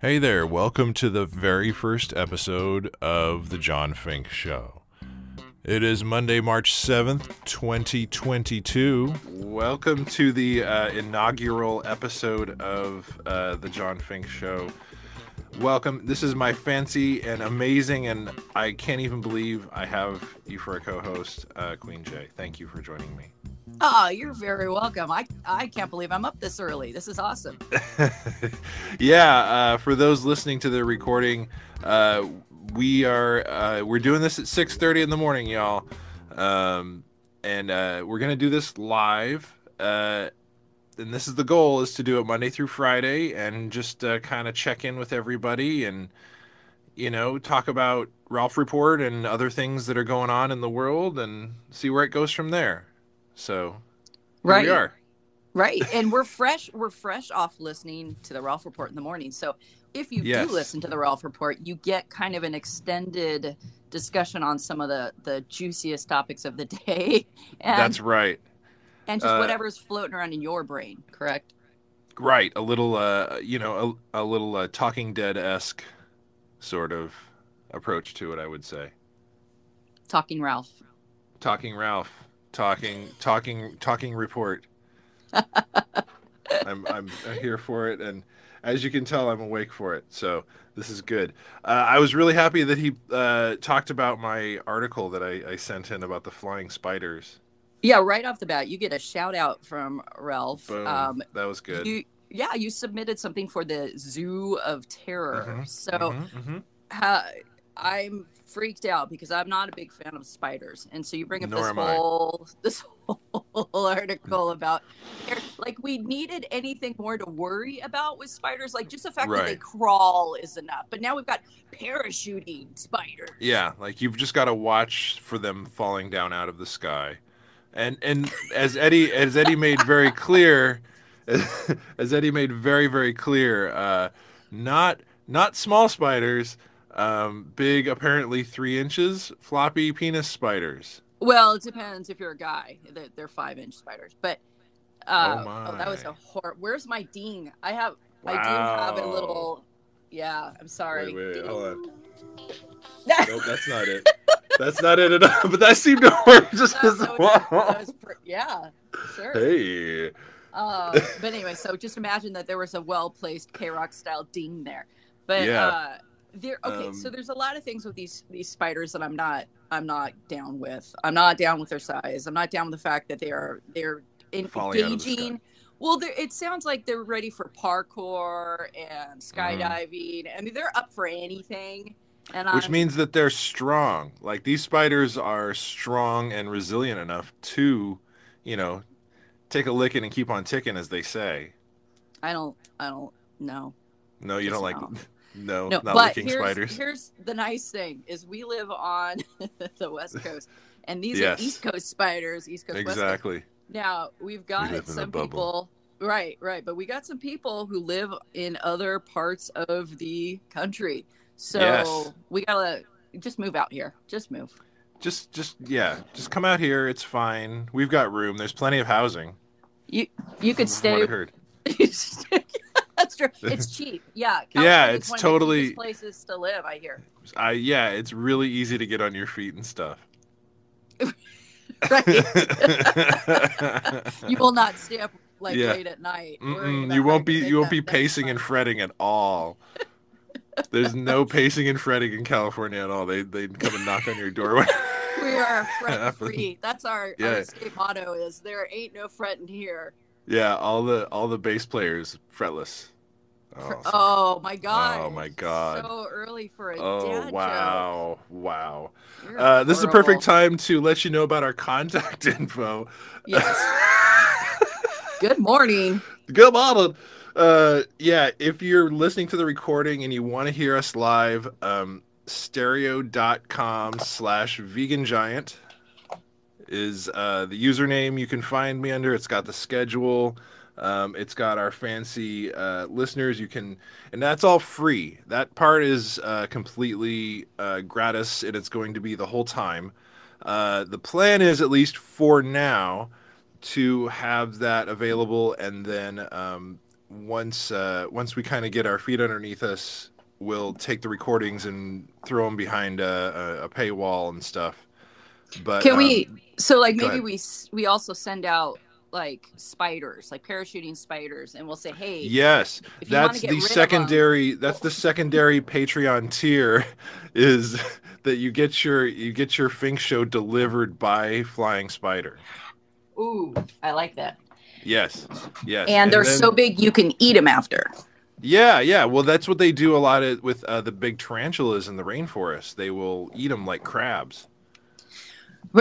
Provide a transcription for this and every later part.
Hey there, welcome to the very first episode of The John Fink Show. It is Monday, March 7th, 2022. Welcome to the uh, inaugural episode of uh, The John Fink Show. Welcome. This is my fancy and amazing, and I can't even believe I have you for a co host, uh, Queen J. Thank you for joining me. Oh, you're very welcome. I I can't believe I'm up this early. This is awesome. yeah, uh, for those listening to the recording, uh, we are uh, we're doing this at 6:30 in the morning, y'all, um, and uh, we're gonna do this live. Uh, and this is the goal: is to do it Monday through Friday, and just uh, kind of check in with everybody, and you know, talk about Ralph Report and other things that are going on in the world, and see where it goes from there. So right. we are. Right. And we're fresh, we're fresh off listening to the Ralph Report in the morning. So if you Yes. do listen to the Ralph Report, you get kind of an extended discussion on some of the the juiciest topics of the day. And That's right. and just uh, whatever's floating around in your brain, correct? Right, a little, uh, you know, a, a little uh, Talking Dead esque sort of approach to it, I would say. Talking Ralph. Talking Ralph, talking, talking, talking report. I'm, I'm here for it, and as you can tell, I'm awake for it. So this is good. Uh, I was really happy that he uh, talked about my article that I, I sent in about the flying spiders. Yeah, right off the bat, you get a shout out from Ralph. Boom, Um, that was good. You, yeah, you submitted something for the Zoo of Terror. Mhm, So Mhm, mhm. ha- I'm freaked out because I'm not a big fan of spiders, and so you bring up Nor this am I. whole this whole article about like we needed anything more to worry about with spiders. Like just the fact that they crawl is enough, but now we've got parachuting spiders. Yeah, like you've just got to watch for them falling down out of the sky. And and as Eddie as Eddie made very clear, as Eddie made very very clear, uh, not not small spiders, um, big apparently three inches floppy penis spiders. Well, it depends if you're a guy. They're, they're five inch spiders, but uh, Oh, that was a horror. Where's my ding? I have. I do have a little. Yeah, I'm sorry. Wait, wait, hold on. Nope, that's not it. That's not it at all. But that seemed to work just That as was- well. that was pr- yeah, sure. Hey. Uh, but anyway, so just imagine that there was a well placed K Rock style ding there. But Yeah. uh, there, okay, so Um, there's a lot of things with these these spiders that I'm not I'm not down with. I'm not down with their size. I'm not down with the fact that they are they're en- Falling out of the engaging. Well, it sounds like they're ready for parkour and Mm-hmm. skydiving. I mean, they're up for anything. And Which I'm- means that they're strong. Like these spiders are strong and resilient enough to, you know, take a licking and keep on ticking, as they say. I don't I don't know. No, you Just don't like no. no, No, not but licking here's, spiders. here's the nice thing is we live on the west coast, and these Yes. are East Coast spiders. East Coast, West Coast. Exactly. Now we've got a some people, right, right, but we got some people who live in other parts of the country. So Yes. we gotta just move out here. Just move. Just just yeah, just come out here. It's fine. We've got room. There's plenty of housing. You you could what I stay. heard. That's true. It's cheap. Yeah. Yeah, it's totally- places to live. I hear. I yeah, it's really easy to get on your feet and stuff. Right. you will not stay up like Yeah. late at night. you won't be you won't be pacing and fretting at all. There's no pacing and fretting in California at all. They they come and knock on your door. We are fret free. That's our, our Yeah. state motto is there ain't no fretting here. yeah, all the all the bass players fretless. Oh, Oh, my god. Oh, my God. So early for a oh, dad wow, wow. joke. You're Uh, this is a perfect time to let you know about our contact info. Yes. Good morning. Good morning. Uh, yeah, if you're listening to the recording and you want to hear us live, um, stereo.com slash vegan giant is uh, the username you can find me under. It's got the schedule. Um, it's got our fancy uh, listeners. You can, and that's all free. That part is uh, completely uh, gratis, and it's going to be the whole time. Uh, the plan is, at least for now, to have that available, and then um, once uh, once we kind of get our feet underneath us, we'll take the recordings and throw them behind a, a, paywall and stuff. But Can we? um, So like maybe ahead. we we also send out like spiders, like parachuting spiders, and we'll say, hey, Yes, if you wanna that's the rid of 'em- secondary. That's the secondary Patreon tier, is that you get your you get your Fink show delivered by Flying Spider. ooh, I like that. Yes, yes, And, they're then- so big you can eat them after. Yeah, yeah. Well, that's what they do a lot of, with uh, the big tarantulas in the rainforest. They will eat them like crabs.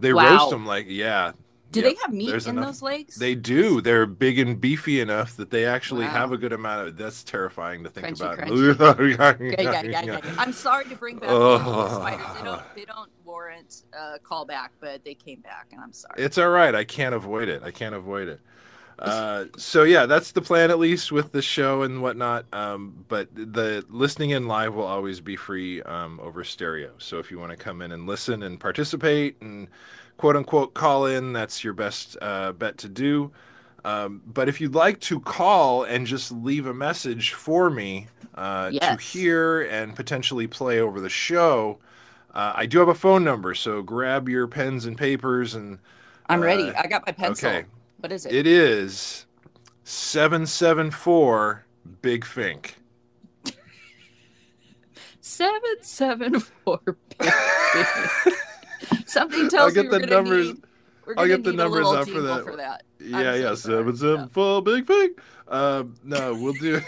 They Wow. roast them like yeah. Do Yep, they have meat there's in enough- those lakes? They do. They're big and beefy enough that they actually Wow. have a good amount of. That's terrifying to think Crunchy, about. Yeah, yeah, yeah, yeah. I'm sorry to bring back the Oh. spiders. They don't they don't warrant a callback, but they came back, and I'm sorry. It's all right. I can't avoid it. I can't avoid it. Uh, so yeah, that's the plan at least with the show and whatnot. Um, but the listening in live will always be free um, over stereo. So if you want to come in and listen and participate and quote unquote call in, that's your best uh, bet to do. Um, but if you'd like to call and just leave a message for me uh, to hear and potentially play over the show, uh, I do have a phone number. So grab your pens and papers and I'm ready. uh, I got my pencil. okay. What is it? it is 774 Big Fink. Seven seven four. Something I'll tells get me the numbers- need. I'll get the numbers up for that. For that. Yeah, so yeah, sorry. 774 Big Fink. Um, no, we'll do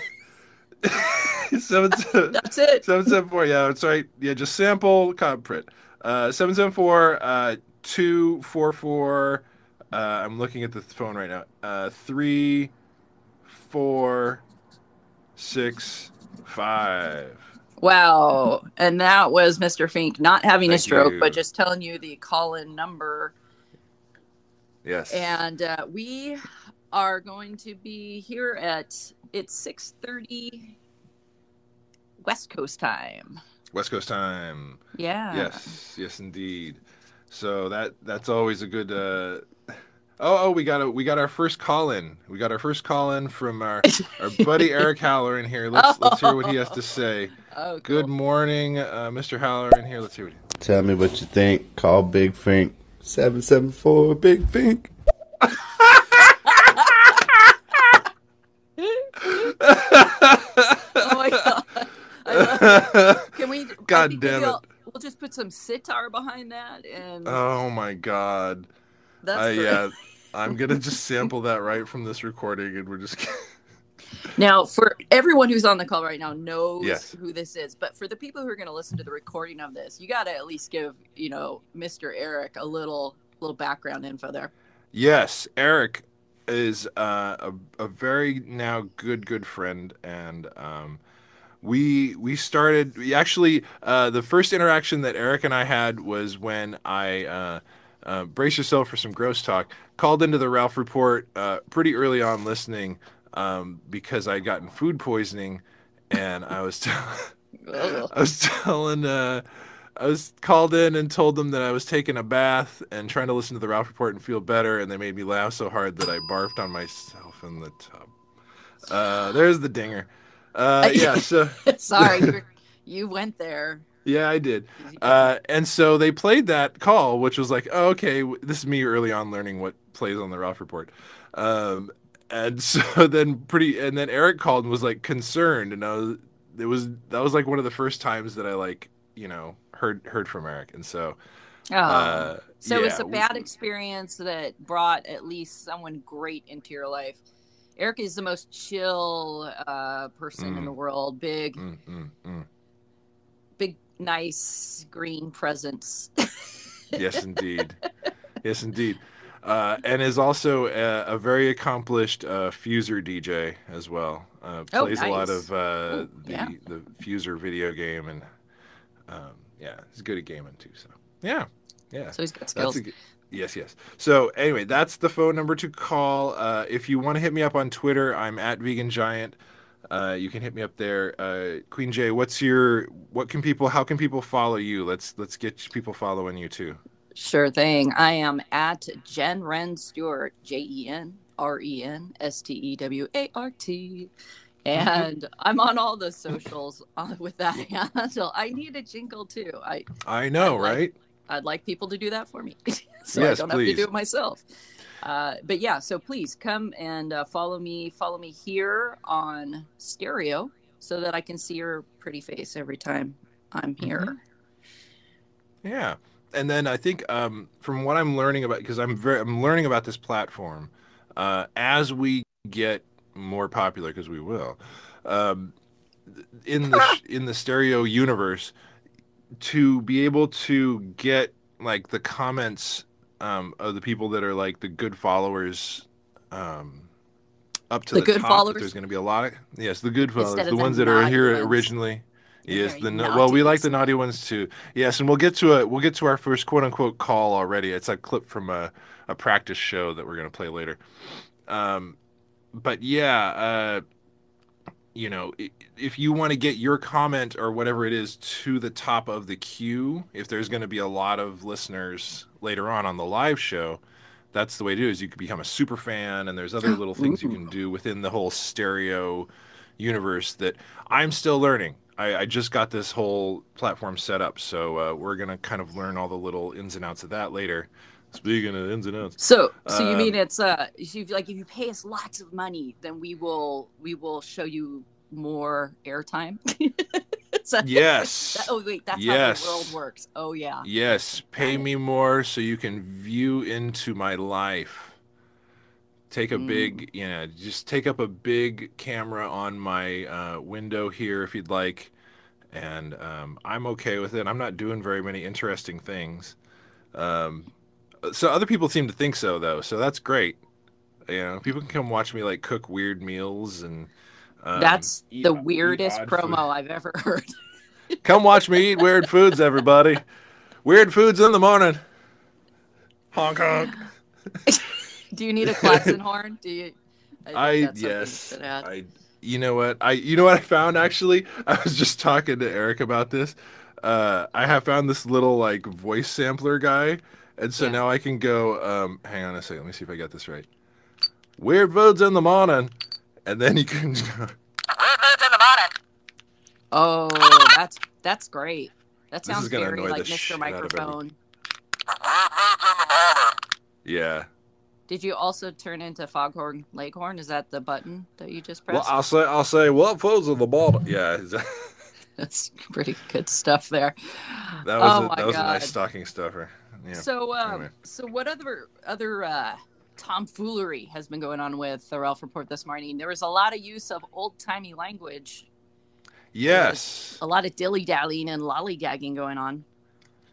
seven, seven, That's it. 774. Yeah, that's right. Yeah, just sample, cop print. Uh, 774 uh, 244. Uh, I'm looking at the phone right now. Uh, three, four, six, five. Wow. And that was Mr. Fink not having a stroke, you. but just telling you the call in number. Yes. And uh, we are going to be here at it's six thirty West Coast time. West Coast time. Yeah. Yes, yes, indeed. So that that's always a good. Uh... Oh, oh, we got a we got our first call in. We got our first call in from our our buddy Eric Halloran here. Let's let's hear what he has to say. Oh, Good morning, uh, Mr. Halloran here. Let's hear what. He... Tell me what you think. Call Big Fink. 774 Big Fink. Oh my god. I love it. Can we? God damn it. I'll- We'll just put some sitar behind that, and oh my God. That's Uh, yeah, I'm gonna just sample that right from this recording, and we're just. Now, for everyone who's on the call right now knows Yes. who this is, but for the people who are going to listen to the recording of this, you got to at least give you know Mr. Eric a little little background info there. Yes, Eric is uh, a a very now good good friend, and um, we we started. We actually, uh, the first interaction that Eric and I had was when I. Uh, uh, brace yourself for some gross talk. Called into the Ralph Report uh, pretty early on listening um, because I'd gotten food poisoning, and I was Ugh. I was telling uh, I was called in and told them that I was taking a bath and trying to listen to the Ralph Report and feel better, and they made me laugh so hard that I barfed on myself in the tub. Uh, there's the dinger. Uh, yeah, so Sorry, you went there. Yeah, I did. Uh, and so they played that call, which was like, oh, okay, this is me early on learning what plays on the Ralph Report. Um, and so then pretty, and then Eric called and was like concerned, and I was, it was that was like one of the first times that I like, you know, heard heard from Eric, and so. Oh. Uh, so it's a bad experience that brought at least someone great into your life. Eric is the most chill uh, person in Mm. the world. Big, Mm, mm, mm. big, nice green presence. Yes, indeed. yes, indeed. Uh, and is also a, a very accomplished uh, fuser DJ as well. Uh, Oh, plays a lot of uh, Ooh, the yeah. the fuser video game, and um, yeah, he's good at gaming too. So yeah, yeah. so he's got skills. good, yes, yes. So anyway, that's the phone number to call. Uh, if you want to hit me up on Twitter, I'm at Vegan Giant. Uh, you can hit me up there. Uh, Queen J, what's your what can people how can people follow you? Let's let's get people following you too. Sure thing. I am at Jen Ren Stewart, J E N R E N S T E W A R T. And I'm on all the socials uh, with that handle. I need a jingle too. I I know, like- right? I'd like people to do that for me, so Yes, I don't have to do it myself. Uh, but yeah, so please come and uh, follow me. Follow me here on stereo, so that I can see your pretty face every time I'm Mm-hmm. here. Yeah. And then I think um, from what I'm learning about, because I'm very, I'm learning about this platform uh, as we get more popular, because we will, um, in the in the stereo universe, to be able to get like the comments um, of the people that are like the good followers. Um, up to The the, good top, followers? There's going to be a lot of yes, the good followers, Instead the of the ones that are here ones. originally. Yes, the no- well, we like the naughty ones too. Yes, and we'll get to a we'll get to our first quote unquote call already. It's a clip from a, a practice show that we're gonna play later. Um, but yeah, uh, you know, if you want to get your comment or whatever it is to the top of the queue, if there's going to be a lot of listeners later on on the live show, that's the way to do it. Is you could become a super fan, and there's other little things you can do within the whole stereo universe that I'm still learning. I, I just got this whole platform set up, so uh, we're gonna kind of learn all the little ins and outs of that later. Speaking of ins and outs, So, so you Um, mean it's uh, if you, like if you pay us lots of money, then we will we will show you more airtime. Yes, that- oh wait, that's Yes. how the world works. Oh yeah. Yes, pay me more so you can view into my life. Take a Mm. big, yeah, just take up a big camera on my uh, window here if you'd like. And um, I'm okay with it. I'm not doing very many interesting things. Um, so other people seem to think so, though. So that's great. You know, people can come watch me like cook weird meals and. Um, That's the eat weirdest odd promo food. I've ever heard. Come watch me eat weird foods, everybody. Weird foods in the morning. Honk honk. Do you need a klaxon horn? Do you? think I that's something you yes. I you know what I you know what I found actually. I was just talking to Eric about this. Uh, I have found this little like voice sampler guy, and so Yeah. now I can go. Um, hang on a second. Let me see if I got this right. Weird foods in the morning, and then you can. Go, Oh, that's that's great. That sounds gonna very like shit Mr. out of everyone. Microphone. yeah. Did you also turn into Foghorn Leghorn? Is that the button that you just Well, pressed? I'll say I'll say what foods in the bottom. Yeah. That's pretty good stuff there. That was oh a, my that was God. a nice stocking stuffer. Yeah. So, um, Anyway. so what other other uh, tomfoolery has been going on with the Ralph Report this morning? There was a lot of use of old timey language, yes. a lot of dilly dallying and lollygagging going on.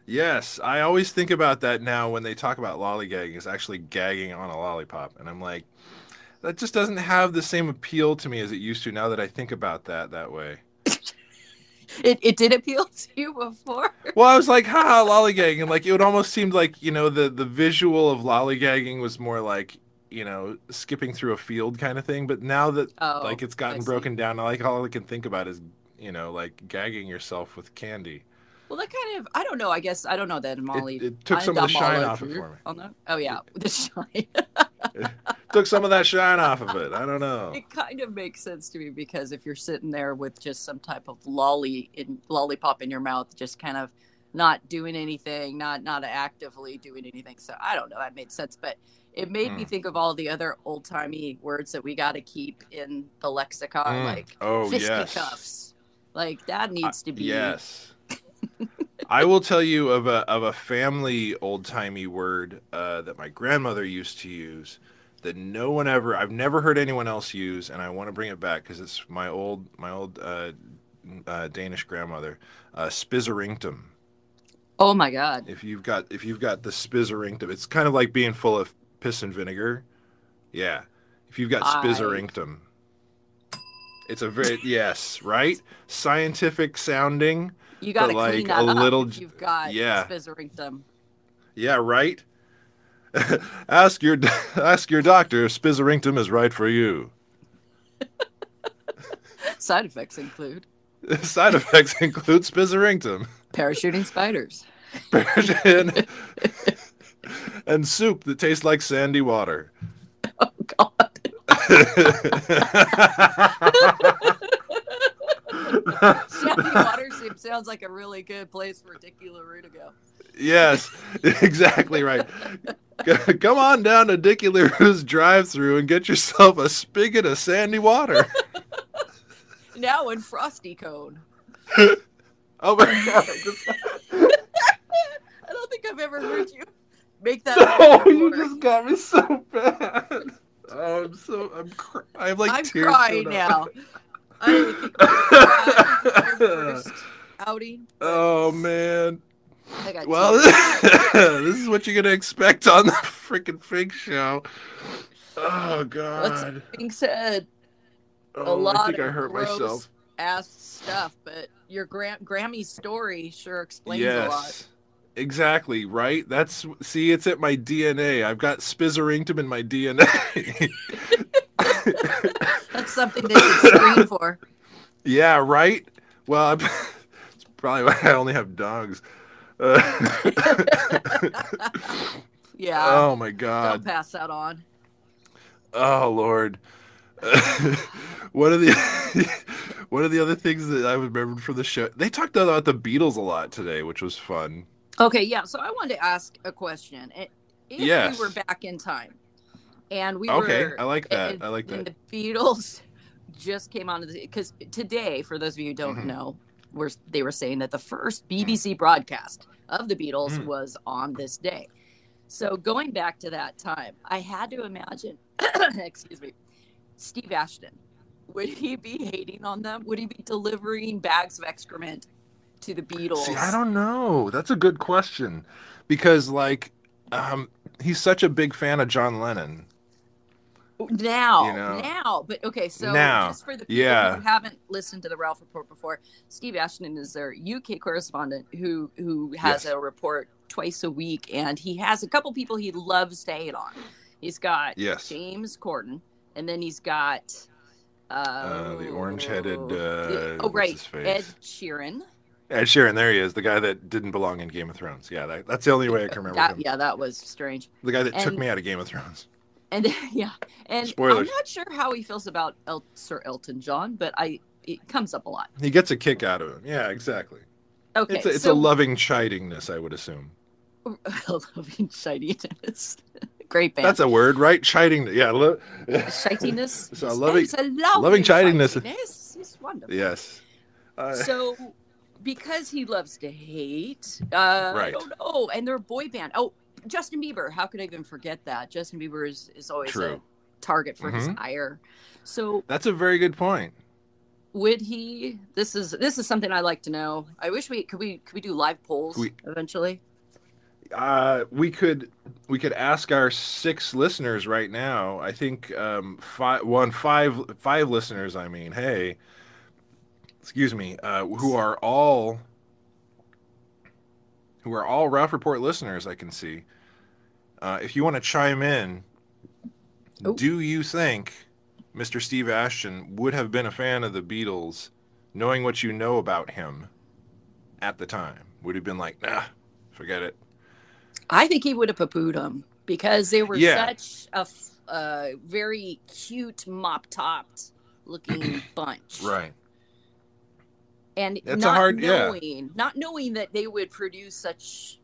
Yes, I always think about that now when they talk about lollygagging is actually gagging on a lollipop, and I'm like, that just doesn't have the same appeal to me as it used to. Now that I think about that that way. It, it did appeal to you before. Well, I was like, haha, lollygagging. Like it would almost seemed like you know the the visual of lollygagging was more like you know skipping through a field kind of thing. But now that Oh, like it's gotten broken down, I like all I can think about is you know like gagging yourself with candy. Well, that kind of I don't know. I guess I don't know that Molly. it took some of the shine off it for me. Oh, no? oh yeah, the shine. Took some of that shine off of it. I don't know. it kind of makes sense to me because if you're sitting there with just some type of lolly in lollipop in your mouth, just kind of not doing anything, not not actively doing anything. So I don't know. That made sense, but it made me Hmm. think of all the other old timey words that we got to keep in the lexicon, Mm. like oh yes. fisticuffs. Like that needs to be. Yes. I will tell you of a of a family old timey word uh, that my grandmother used to use that no one ever I've never heard anyone else use, and I want to bring it back because it's my old my old uh, uh, Danish grandmother, uh, spizzerinctum. Oh my god. If you've got if you've got the spizzerinctum, it's kind of like being full of piss and vinegar. Yeah, if you've got I- spizzerinctum, it's a very yes, right? Scientific sounding. You got to but, clean that a up little you've got yeah. spizzerinctum. Yeah, right. ask your ask your doctor if spizzerinctum is right for you. Side effects include Side effects include spizzerinctum, parachuting spiders. and, and soup that tastes like sandy water. Oh God. Sandy Watership sounds like a really good place for Dickie LaRue to go. yes, exactly right. Come on down to Dickie LaRue's drive-through and get yourself a spigot of sandy water. Now in Frosty Cone. Oh my god! I don't think I've ever heard you make that. Oh, before. you just got me so bad. Oh, I'm so I'm cr- I have like I'm tears crying now. I didn't think it. First outing. Oh man. Well, this is what you're gonna expect on the freaking Fink show. Oh What's god. being said? a Oh, lot I think of I hurt gross myself. ass stuff, but your Gram- Grammy story sure explains a lot. Exactly, right? That's see, it's at my DNA. I've got Spizzerinctum in my DNA. That's something they should screen for. yeah, right? Well, I'm, it's probably why I only have dogs. Uh, Yeah. oh my Don't god. pass that on. Oh lord. one of the one of the other things that I remembered from the show, they talked about the Beatles a lot today, which was fun. Okay, yeah. So I wanted to ask a question. If Yes. we were back in time and we Okay, were I like that. and- I like that. the Beatles just came on because today, for those of you who don't Mhm. know, were they were saying that the first BBC broadcast of the Beatles Mm. was on this day. So going back to that time, I had to imagine, excuse me, Steve Ashton. Would he be hating on them? Would he be delivering bags of excrement to the Beatles? See, I don't know. That's a good question because like um he's such a big fan of John Lennon. now you know. now but okay so Now, just for the people yeah. who haven't listened to the ralph report before steve ashton is their uk correspondent who who has Yes. a report twice a week and he has a couple people he loves to hate on he's got Yes. james corden and then he's got uh, Uh, the orange-headed, uh, oh right ed sheeran Ed Sheeran, there he is, the guy that didn't belong in Game of Thrones. Yeah, that, that's the only way I can remember that, him. yeah that was strange The guy that took me out of Game of Thrones. and yeah and i'm not sure how he feels about El- sir elton john but i it comes up a lot He gets a kick out of him. Yeah, exactly. okay it's a, it's so a loving chidingness, I would assume. loving shininess. Great band. That's a word, right? Chiding. Yeah. Lo- shininess. So loving- It's a loving, loving shininess. shininess. It's wonderful. yes. Uh, So, because he loves to hate, uh, I Right. don't know. And they're a boy band. Oh, Justin Bieber. How could I even forget that? Justin Bieber is, is always a target for his Mhm. ire. So, that's a very good point. would he? This is this is something I like to know. I wish we could we could we do live polls We- eventually. Uh, we could we could ask our six listeners right now. I think um, five, one, five, five listeners. I mean, hey, excuse me, uh, who are all who are all Ralph Report listeners. I can see. Uh, if you want to chime in, Oh. do you think Mr. Steve Ashton would have been a fan of the Beatles, knowing what you know about him at the time? Would he have been like, nah, forget it? I think he would have poo-pooed them because they were Yeah. such a f- uh, very cute, mop-topped looking bunch. Right. And It's a not hard- yeah. knowing, not knowing that they would produce such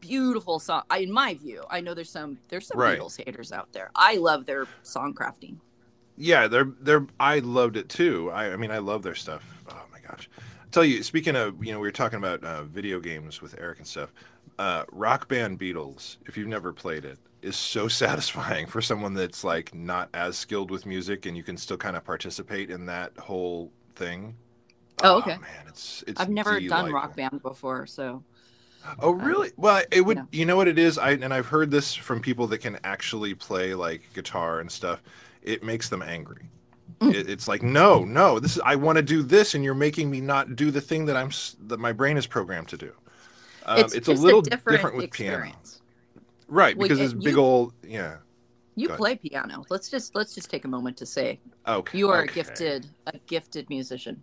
beautiful song. I- In my view, I know there's some there's some Right. Beatles haters out there. I love their song crafting. Yeah, they're they're. I loved it too. I, I mean, I love their stuff. Oh my gosh! I tell you, speaking of, you know, we were talking about uh, video games with Eric and stuff. Uh, Rock Band Beatles, if you've never played it, is so satisfying for someone that's like not as skilled with music, and you can still kind of participate in that whole thing. Oh, okay. man, it's it's. I've never done rock band before, so Oh, really? Well, it would. yeah. You know what it is? I and I've heard this from people that can actually play like guitar and stuff. It makes them angry. Mm. It, it's like, no, no, this is. I want to do this, and you're making me not do the thing that I'm that my brain is programmed to do. Um, it's, a just little different, different, with piano, right? Well, Because it's big you- old, yeah. You Go ahead. play piano. Let's just let's just take a moment to say Okay, you are okay. a gifted a gifted musician.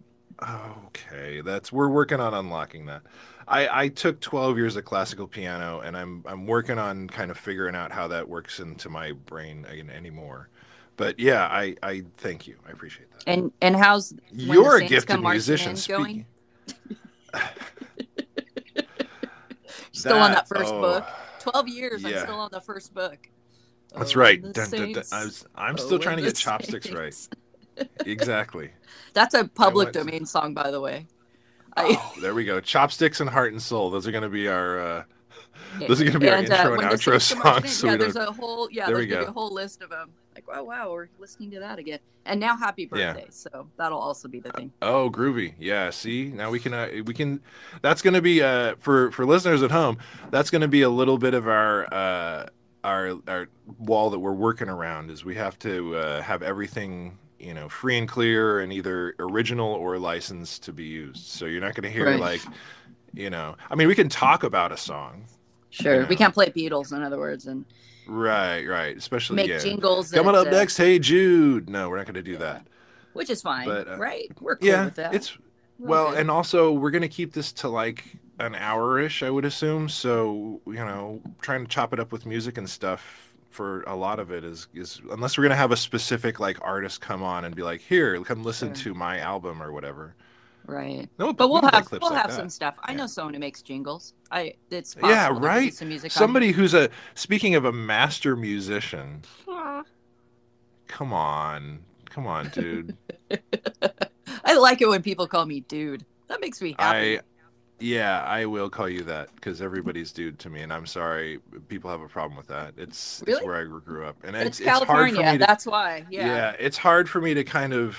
Okay, that's we're working on unlocking that. I, I took 12 years of classical piano, and I'm I'm working on kind of figuring out how that works into my brain again anymore. But yeah, I, I thank you. I appreciate that. And and how's You're a gifted musician. in Speaking, Still on that That- first oh, book. Twelve years. I'm still on the first book. That's Oh, right. Dun, dun, dun. I was, I'm Oh, still and trying to get chopsticks right. Exactly. That's a public domain song, by the way. Oh, there we go. Chopsticks and heart and soul. Those are going to be our. Uh, Those are gonna be our intro and outro Saints come marching songs, so yeah, there's a whole yeah, There there's gonna be go. a whole list of them. Like wow, wow, we're listening to that again. And now happy Yeah. birthday, so that'll also be the thing. Oh, groovy. Yeah. See, now we can uh, we can. That's going to be uh for for listeners at home. That's going to be a little bit of our uh our our wall that we're working around. Is we have to uh, have everything you know free and clear and either original or licensed to be used. So you're not going to hear Right. like you know. I mean, we can talk about a song. Sure, Yeah. we can't play Beatles, in other words, and Right. Right. Especially make yeah. jingles. Coming up uh, next, hey Jude. No, we're not going to do Yeah. that. which is fine, But, uh, right? We're cool Yeah, with that. it's We're Well, good. and also we're gonna keep this to like an hour-ish, I would assume. So you know, trying to chop it up with music and stuff for a lot of it is is unless we're gonna have a specific like artist come on and be like, here, come listen Sure. to my album or whatever. right. No, But we we'll have we'll like have that. some stuff. I Yeah. know someone who makes jingles. I it's Yeah, possible to right? some music. on Somebody who's a speaking of a master musician. here. Come on, come on, dude. I like it when people call me dude. That makes me happy. I. Yeah, I will call you that because everybody's dude to me, and I'm sorry people have a problem with that. It's it's where I grew up, and it's, it's, it's hard for California. me to That's why. Yeah. yeah. it's hard for me to kind of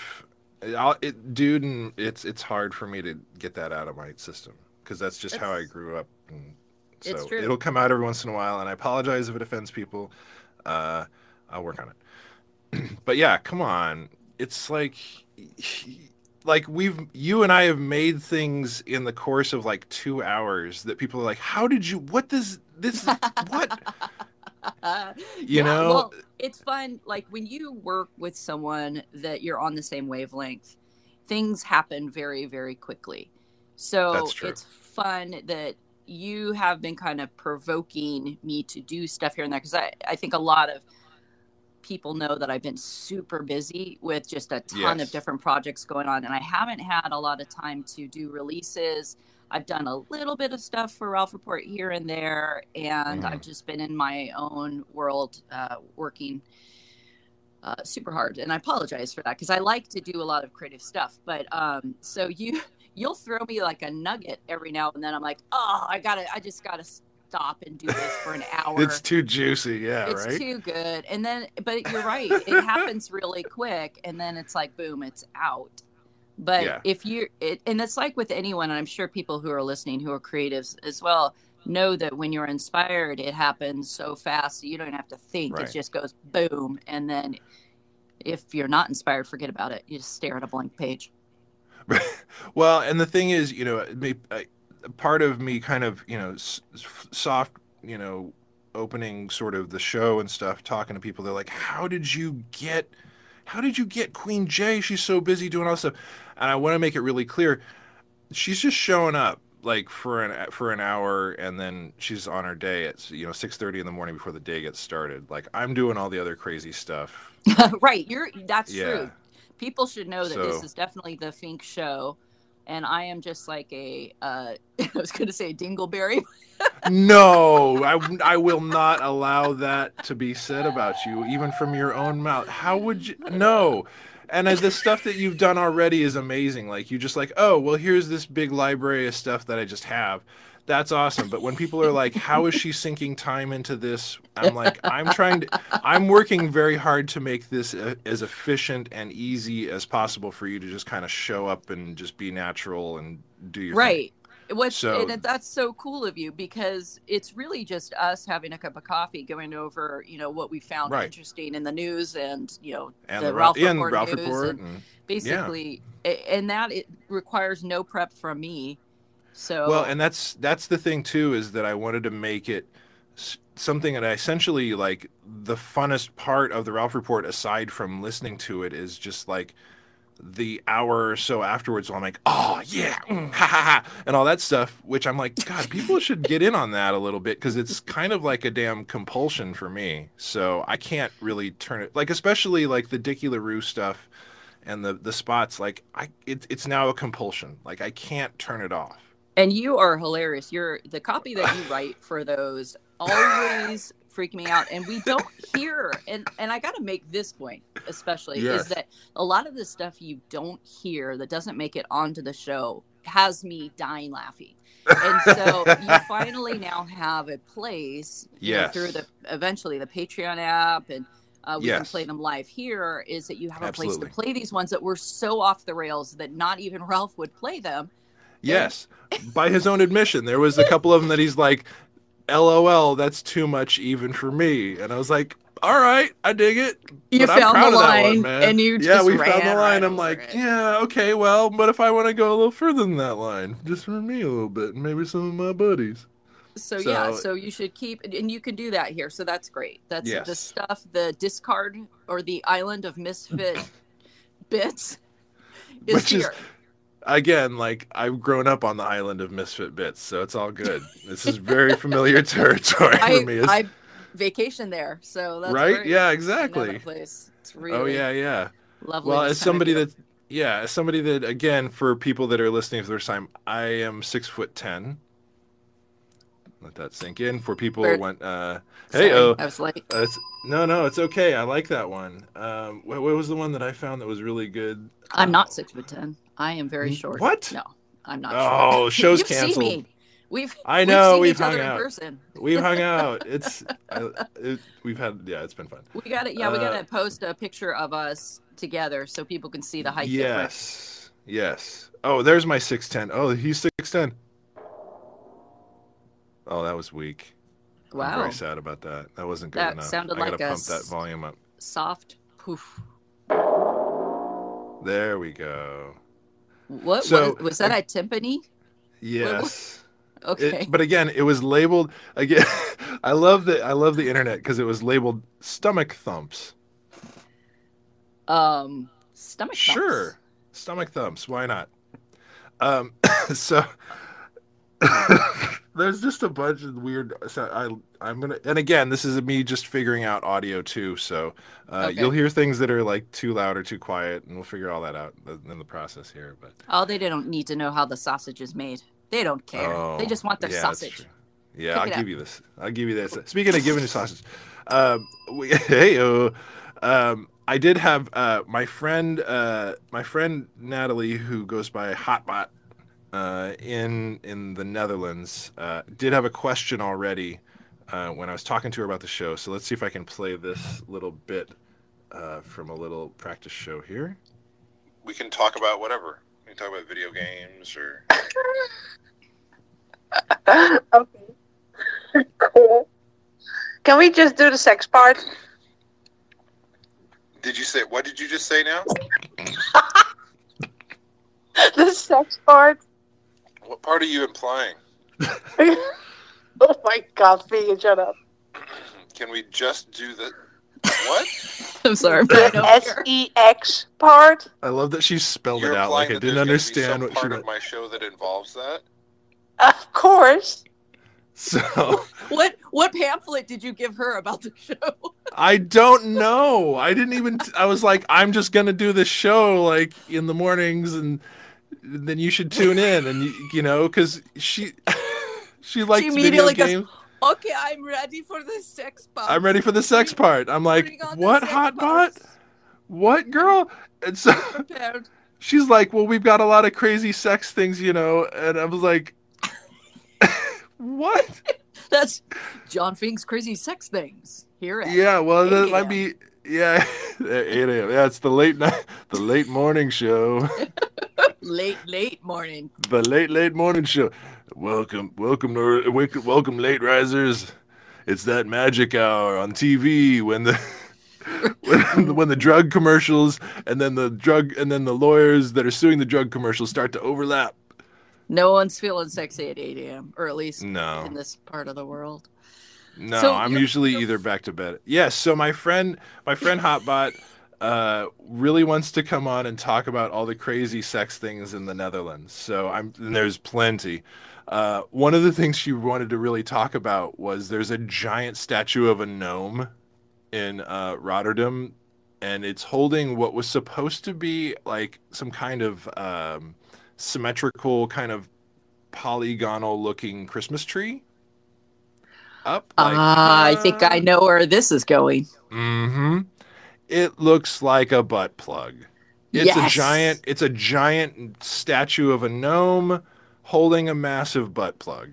it, dude and it's it's hard for me to get that out of my system because that's just how i grew up and so it's true. it'll come out every once in a while and i apologize if it offends people uh i'll work on it but yeah come on it's like like we've you and i have made things in the course of like two hours that people are like how did you what does this what you Yeah, know well, it's fun. Like when you work with someone that you're on the same wavelength, things happen very, very quickly. So it's fun that you have been kind of provoking me to do stuff here and there because I, I think a lot of people know that I've been super busy with just a ton Yes. of different projects going on, and I haven't had a lot of time to do releases. I've done a little bit of stuff for Ralph Report here and there, and Mhm. I've just been in my own world uh, working uh, super hard. And I apologize for that because I like to do a lot of creative stuff. But um, so you you'll throw me like a nugget every now and then. I'm like, oh, I gotta, I just gotta stop and do this for an hour. It's too juicy yeah it's right? too good. And then but you're right it happens really quick and then it's like boom it's out. But Yeah. if you're it, and it's like with anyone and i'm sure people who are listening who are creatives as well know that when you're inspired it happens so fast that you don't have to think. Right. it just goes boom and then if you're not inspired forget about it. You just stare at a blank page. Well, and the thing is, you know, I, part of me kind of, you know, soft, you know, opening sort of the show and stuff, talking to people. They're like, "How did you get? How did you get Queen J? She's so busy doing all this stuff." And I want to make it really clear, she's just showing up like for an for an hour, and then she's on her day at you know six thirty in the morning before the day gets started. Like I'm doing all the other crazy stuff. right you're that's Yeah. true people should know that this is definitely the fink show and i am just like a uh i was gonna say a dingleberry no, I, I will not allow that to be said about you, even from your own mouth. How would you? No. And as the stuff that you've done already is amazing. Like, you just like, oh, well, here's this big library of stuff that I just have. That's awesome. But when people are like, how is she sinking time into this? I'm like, I'm trying to, I'm working very hard to make this uh, as efficient and easy as possible for you to just kind of show up and just be natural and do your thing. right What's So- and that's so cool of you because it's really just us having a cup of coffee, going over you know what we found Right. interesting in the news and you know And the, the, Ralph Ralph, Report Ralph news Report. and And, basically, a- and that it requires no prep from me. So Well, and that's that's the thing too is that I wanted to make it something that I essentially like the funnest part of the Ralph Report aside from listening to it is just like the hour or so afterwards, I'm like, oh yeah, mm, ha ha ha, and all that stuff. Which I'm like, God, people should get in on that a little bit because it's kind of like a damn compulsion for me. So I can't really turn it like, especially like the Dickie LaRue stuff and the the spots. Like I, it, it's now a compulsion. Like I can't turn it off. And you are hilarious. You're the copy that you write for those always freak me out and we don't hear and and I got to make this point especially Yes. is that a lot of the stuff you don't hear that doesn't make it onto the show has me dying laughing. And so you finally now have a place you know, through the eventually the Patreon app and uh, we can play them live here is that you have a place to play these ones that were so off the rails that not even Ralph would play them. Yes, by his own admission, there was a couple of them that he's like, "LOL, that's too much even for me," and I was like, "All right, I dig it." You but I'm found proud the line one, man. and you yeah, just we found the line. right I'm like, it. yeah, okay, well, but if I want to go a little further than that line, just for me a little bit, and maybe some of my buddies. So, yeah, So- so you should keep, and you can do that here. So that's great. That's the stuff, the discard or the island of misfit bits is Which is- here. Again, like I've grown up on the island of misfit bits, so it's all good. this is very familiar territory for I, me. It's- I vacation there, so that's right? Yeah, I know that exactly. place. It's oh, really Oh yeah, yeah. lovely. Well, as somebody that, yeah, as somebody that, again, for people that are listening for the first time, I am six foot ten. Let that sink in. For people Bird. when, uh, hey, oh, I was like, uh, no, no, it's okay. I like that one. Um, what, what was the one that I found that was really good? I'm not six foot ten. I am very short. what? No, I'm not. Oh, short. show's You've seen me. We've I know, we've other hung out. person. We've hung out. It's, I, it, we've had, yeah, it's been fun. We got to Yeah, we Uh, got to post a picture of us together so people can see the height difference. Yes. Yes. Oh, there's my 6'10. Oh, he's 6'10. Oh, that was weak. Wow. I'm very sad about that. That wasn't good That enough. sounded I gotta like a pump that volume up. Soft poof. There we go. What So, was, was that a timpani? Yes. Okay. It, but again, it was labeled again. I love the I love the internet because it was labeled stomach thumps. um, stomach. thumps. Sure, stomach thumps. Why not? Um, so there's just a bunch of weird. So I I'm gonna and again, this is me just figuring out audio too. So uh, Okay. you'll hear things that are like too loud or too quiet, and we'll figure all that out in the process here. But Oh, they don't need to know how the sausage is made. They don't care. they Oh, just want their yeah, sausage. Yeah, Pick I'll give up. you this. I'll give you this. Speaking of giving you sausage, um, we, hey, oh, um, I did have uh, my friend, uh, my friend Natalie, who goes by Hotbot uh, in in the Netherlands, uh, did have a question already uh, when I was talking to her about the show. So let's see if I can play this little bit uh, from a little practice show here. We can talk about whatever. We can talk about video games or. okay. cool. Can we just do the sex part? Did you say what? Did you just say now? the sex part? What part are you implying? oh my god, Vegan, shut up. Can we just do the what? I'm sorry. The but I don't S care. E X part? I love that she spelled You're it out like I didn't there's be understand some what she part meant. of my show that involves that. Of course. So What what pamphlet did you give her about the show? I don't know. I didn't even. T- I was like, I'm just gonna do this show like in the mornings, and then you should tune in, and you, you know, because she she likes video immediately goes, games. Okay, I'm ready for the sex part. I'm ready for the sex part. I'm like, Bring on the what hot bot? What girl? And so she's like, well, we've got a lot of crazy sex things, you know, and I was like, what? That's John Fink's crazy sex things. Here at Yeah, well, 8 that might be. Yeah, 8 a.m. Yeah, it's the late night, the late morning show, late, late morning. the late late morning show. Welcome, welcome to welcome late risers. It's that magic hour on TV when the when, the when the drug commercials and then the drug and then the lawyers that are suing the drug commercials start to overlap. No one's feeling sexy at 8 a.m. or at least No, in this part of the world. No, So I'm usually either back to bed. Yes, so my friend, my friend Hotbot, uh, really wants to come on and talk about all the crazy sex things in the Netherlands. So I'm and there's plenty. Uh, one of the things she wanted to really talk about was there's a giant statue of a gnome in uh, Rotterdam, and it's holding what was supposed to be like some kind of um, symmetrical, kind of polygonal looking Christmas tree. Up. Like, Ah, I think I know where this is going. Mm-hmm. It looks like a butt plug. It's Yes. a giant. It's a giant statue of a gnome holding a massive butt plug.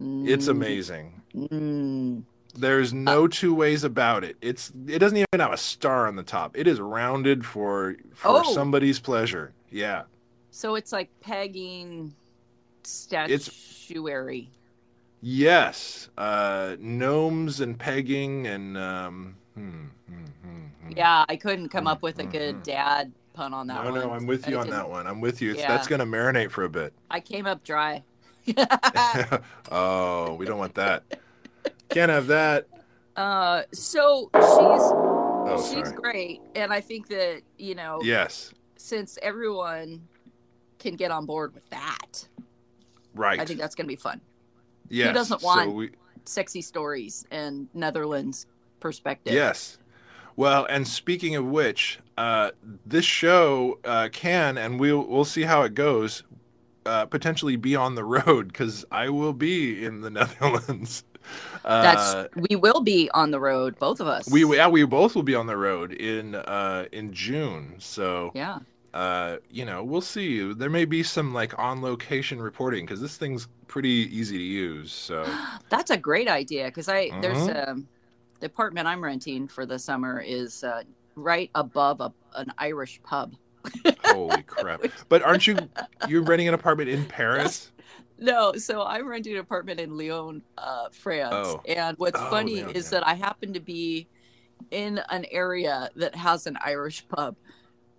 It's Mm, amazing. mm. There's no two ways about it. It's it doesn't even have a star on the top. It is rounded for for Oh. somebody's pleasure. Yeah. So it's like pegging statuary. Yes. Uh gnomes and pegging and um hmm, hmm, hmm, hmm. Yeah, I couldn't come up with a Mhm. good dad pun on that No, one. no, I'm with you on that one. I'm with you. Yeah. That's gonna marinate for a bit. I came up dry. oh, we don't want that. Can't have that. uh, so Oh, she's she's sorry. great, and I think that you know, Yes, since everyone can get on board with that, right. I think that's gonna be fun. Yes. doesn't So want- we, Sexy stories and Netherlands perspective. yes. Well, and speaking of which, uh, this show uh, can, and we'll we'll see how it goes. Uh, potentially be on the road because I will be in the Netherlands. Uh, That's we will be on the road, both of us. we yeah we both will be on the road in uh in June. So yeah. Uh, you know, we'll see. There may be some like on location reporting because this thing's pretty easy to use. So That's a great idea because I there's Mhm. um the apartment I'm renting for the summer is uh, right above a, an Irish pub. holy crap! But aren't you you're renting an apartment in Paris? No, so I'm renting an apartment in Lyon, uh, France. Oh. And what's Oh, funny Lyon, is yeah. that I happen to be in an area that has an Irish pub.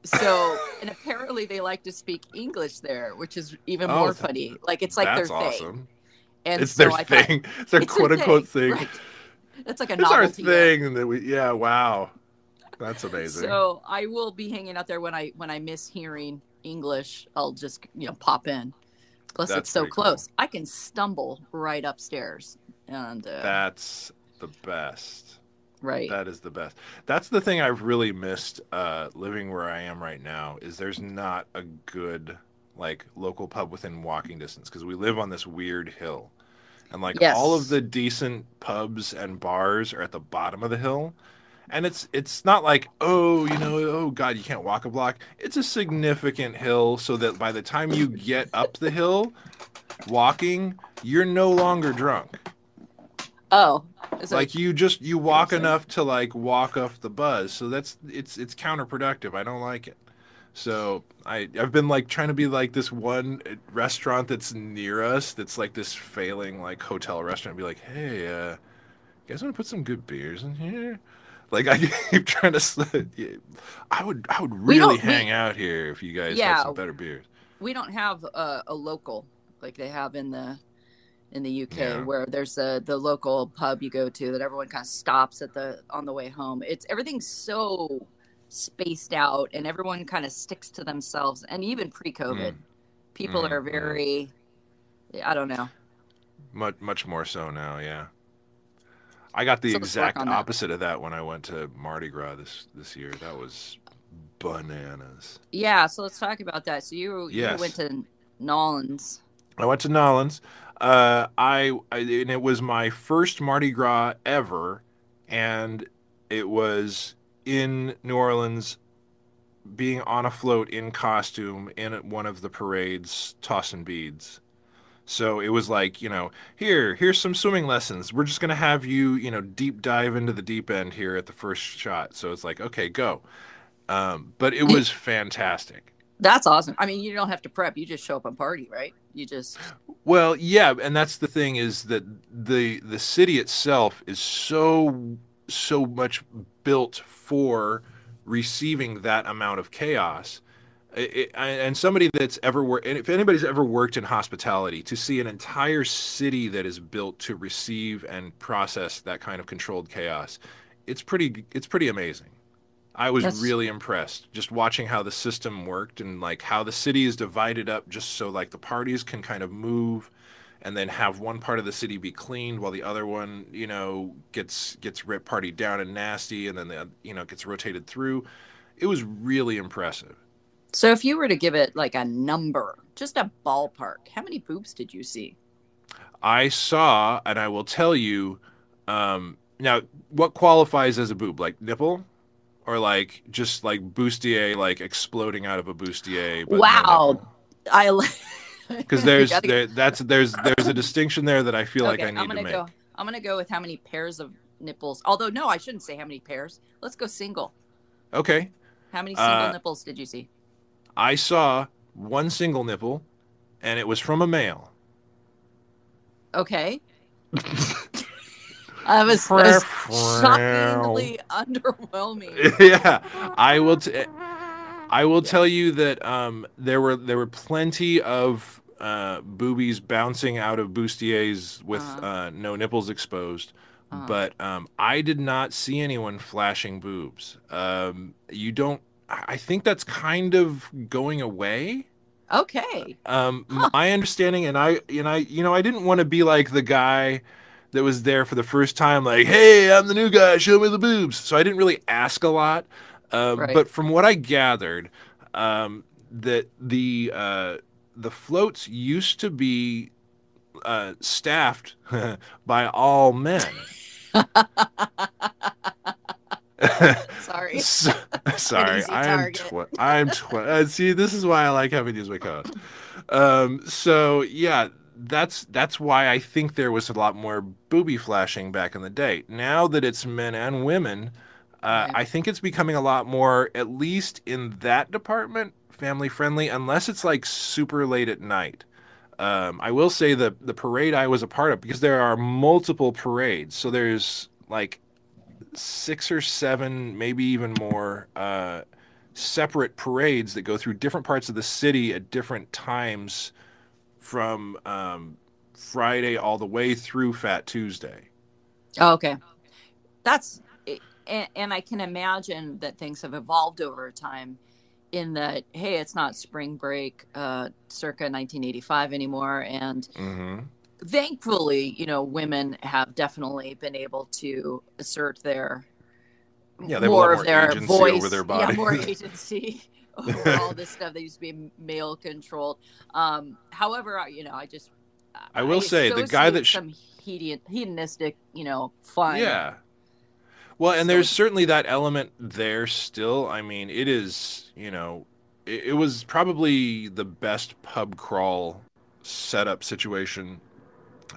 So, and apparently they like to speak English there, which is even Oh, more funny. Like it's like That's their thing. awesome. And it's so their I thought, thing. It's their it's quote unquote thing. right. It's like a It's our thing that we. Yeah. Wow. That's amazing. So I will be hanging out there when I when I miss hearing English. I'll just you know pop in. Plus, That's it's so pretty cool. close. I can stumble right upstairs, and uh, That's the best. Right. That is the best. That's the thing I've really missed uh, living where I am right now is there's not a good like local pub within walking distance because we live on this weird hill. And like Yes. all of the decent pubs and bars are at the bottom of the hill. And it's it's not like, oh, you know, oh god, you can't walk a block. It's a significant hill so that by the time you get up the hill walking, you're no longer drunk oh, like you just you walk enough to like walk off the buzz. So that's it's it's counterproductive. I don't like it. So i i've been like trying to be like this one uh, restaurant that's near us that's like this failing like hotel restaurant. Be like hey uh you guys want to put some good beers in here? Like i keep trying to i would i would really don't- we- hang out here if you guys Yeah. had some better beers. We don't have a, a local like they have in the in the UK Yeah. where there's a the local pub you go to that everyone kind of stops at the on the way home. It's everything's so spaced out and everyone kind of sticks to themselves and even pre-COVID Mm. people Mm, are mm. very I don't know. much much more so now yeah i got the So exact on that. opposite of that when i went to mardi gras this this year that was bananas Yeah, so let's talk about that. So you Yes. you went to Nolans. i went to nolans uh I, I and it was my first mardi gras ever and it was in new orleans being on a float in costume in one of the parades tossing beads So it was like, you know, here, here's some swimming lessons. We're just going to have you, you know, deep dive into the deep end here at the first shot. So it's like, okay, go. Um, but it was fantastic. That's awesome. I mean, you don't have to prep. You just show up and party, right? You just Well, yeah, and that's the thing is that the the city itself is so so much built for receiving that amount of chaos. It, it- and somebody that's ever worked, and if anybody's ever worked in hospitality, to see an entire city that is built to receive and process that kind of controlled chaos, it's pretty it's pretty amazing. I was That's- really impressed just watching how the system worked and like how the city is divided up just so like the parties can kind of move and then have one part of the city be cleaned while the other one, you know, gets gets rip partied down and nasty and then the you know gets rotated through. It was really impressive. So if you were to give it like a number, just a ballpark, how many boobs did you see? I saw and I will tell you um now what qualifies as a boob like nipple or like just like bustier like exploding out of a bustier but no Wow. nipple? I because there's there, that's there's there's a distinction there that I feel like I need I'm gonna to make. go. I'm gonna go with how many pairs of nipples. Although no, I shouldn't say how many pairs. Let's go single. Okay, How many single Uh, nipples did you see? I saw one single nipple, and it was from a male. Okay. I was, that was shockingly underwhelming. yeah, I will. T- I will tell you that um, there were there were plenty of uh, boobies bouncing out of bustiers with Uh-huh. uh, no nipples exposed. Uh-huh. But um, I did not see anyone flashing boobs. Um, you don't. I I think that's kind of going away. Okay. Um, Huh. my understanding, and I, and I, you know, I didn't want to be like the guy that was there for the first time, like, "Hey, I'm the new guy. Show me the boobs." So I didn't really ask a lot. Um, Right. But from what I gathered, um, that the uh, the floats used to be uh, staffed by all men. Sorry. So- sorry, I'm target. tw- I'm tw- uh, see. This is why I like having these my co Um, so yeah, that's that's why I think there was a lot more booby flashing back in the day. Now that it's men and women, uh, Right. I think it's becoming a lot more, at least in that department, family friendly. Unless it's like super late at night. Um, I will say the the parade I was a part of because there are multiple parades. So there's like six or seven, maybe even more, uh, separate parades that go through different parts of the city at different times from um, Friday all the way through Fat Tuesday. Oh, okay. That's and, and I can imagine that things have evolved over time in that hey, it's not spring break uh circa 1985 anymore and Mm-hmm. thankfully, you know, women have definitely been able to assert their Yeah, they have more more of their voice, over their yeah, more agency all this stuff that used to be male controlled. Um, however, I- you know, I just I will say, the guy that sh- some hedon, hedonistic, you know, fun. Yeah. Well, and So- there's certainly that element there still. I mean, it is, you know, it, it was probably the best pub crawl setup situation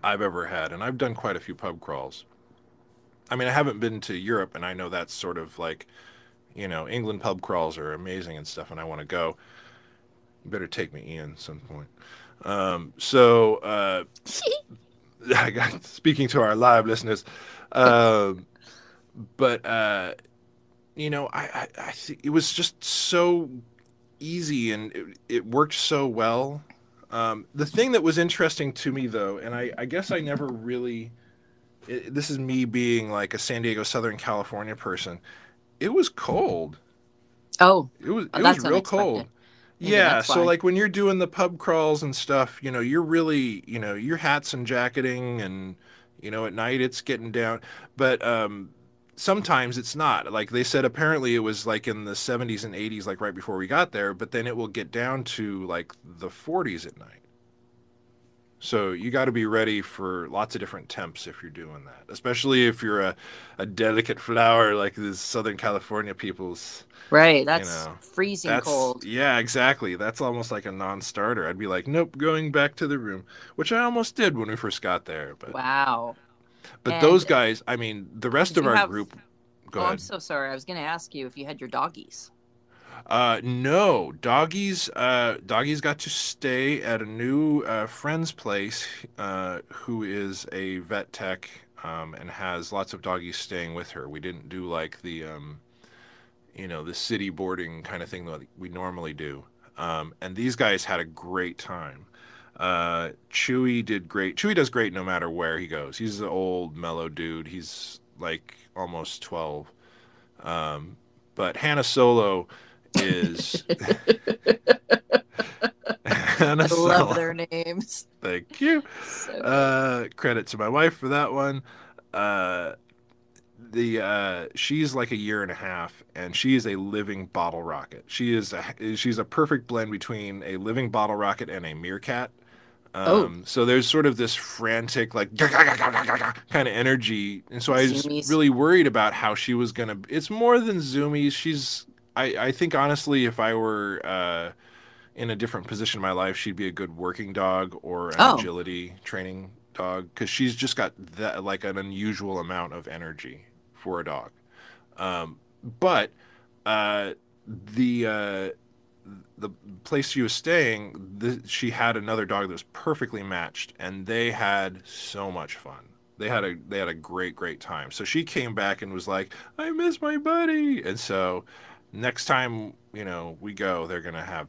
I've ever had. And I've done quite a few pub crawls. I mean, I haven't been to Europe, and I know that's sort of like, you know, England pub crawls are amazing and stuff, and I want to go. You better take me, Ian, some point. Um, so, uh, I got speaking to our live listeners, um, but uh, you know, I, I, I it was just so easy and it, it worked so well. Um, the thing that was interesting to me, though, and I, I guess I never really, it, this is me being like a San Diego, Southern California person. It was cold. Oh, It was it was real cold. Maybe Yeah, so why. like when you're doing the pub crawls and stuff, you know, you're really, you know, your hats and jacketing and you know, at night it's getting down, but um sometimes it's not. Like they said apparently it was like in the 70s and 80s like right before we got there, but then it will get down to like the 40s at night. So you got to be ready for lots of different temps if you're doing that, especially if you're a, a delicate flower like the Southern California peoples. right. That's know, freezing That's cold. yeah, exactly. That's almost like a non-starter. I'd be like, nope, going back to the room, which I almost did when we first got there. But Wow. but And- those guys, I mean, the rest of our have- group. Go oh, I'm so sorry. I was going to ask you if you had your doggies. Uh, no, doggies. Uh, doggies got to stay at a new uh, friend's place, uh, who is a vet tech, um, and has lots of doggies staying with her. We didn't do like the, um, you know, the city boarding kind of thing that we normally do. Um, and these guys had a great time. Uh, Chewy did great. Chewy does great no matter where he goes. He's an old mellow dude. He's like almost twelve. Um, but Hannah Solo is Hannah I love their names. Thank you. So Uh, credit to my wife for that one. Uh, the uh, she's like a year and a half, and she is a living bottle rocket. She is a she's a perfect blend between a living bottle rocket and a meerkat. Um, So there's sort of this frantic, like kind of energy, and so I was Zoomies. really worried about how she was gonna. It's more than zoomies. She's I I think honestly, if I were uh, in a different position in my life, she'd be a good working dog or an Oh. agility training dog because she's just got that like an unusual amount of energy for a dog. Um, but uh, the uh, the place she was staying, th- she had another dog that was perfectly matched, and they had so much fun. They had a they had a great great time. So she came back and was like, "I miss my buddy," and so next time you know we go, they're gonna have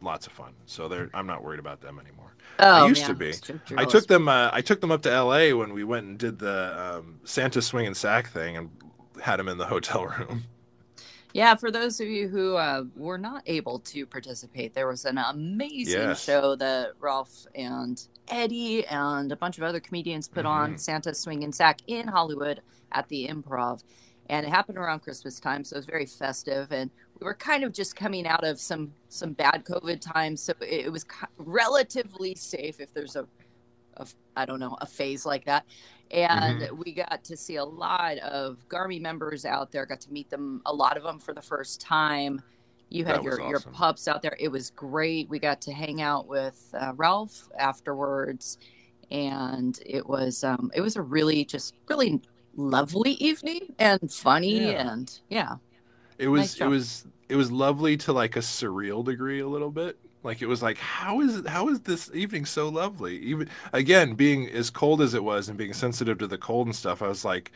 lots of fun. So they're I'm not worried about them anymore. oh, I used to be. I took them uh, I took them up to L.A. when we went and did the um, Santa swing and sack thing and had them in the hotel room. Yeah, for those of you who uh, were not able to participate, there was an amazing Yes. show that Ralph and Eddie and a bunch of other comedians put on Mhm. Santa Swing and Sack in Hollywood at the Improv. And it happened around Christmas time, so it was very festive. And we were kind of just coming out of some some bad COVID times, so it, was relatively safe if there's a, a I don't know a phase like that and Mm-hmm. we got to see a lot of Garmy members out there. Got to meet them, a lot of them for the first time. You had your your pups out there. It was great. We got to hang out with uh, Ralph afterwards, and it was um, it was a really just really lovely evening and funny Yeah. and yeah. It was Nice it was it was lovely to like a surreal degree a little bit. Like it was like how is how is this evening so lovely? Even again being as cold as it was and being sensitive to the cold and stuff, I was like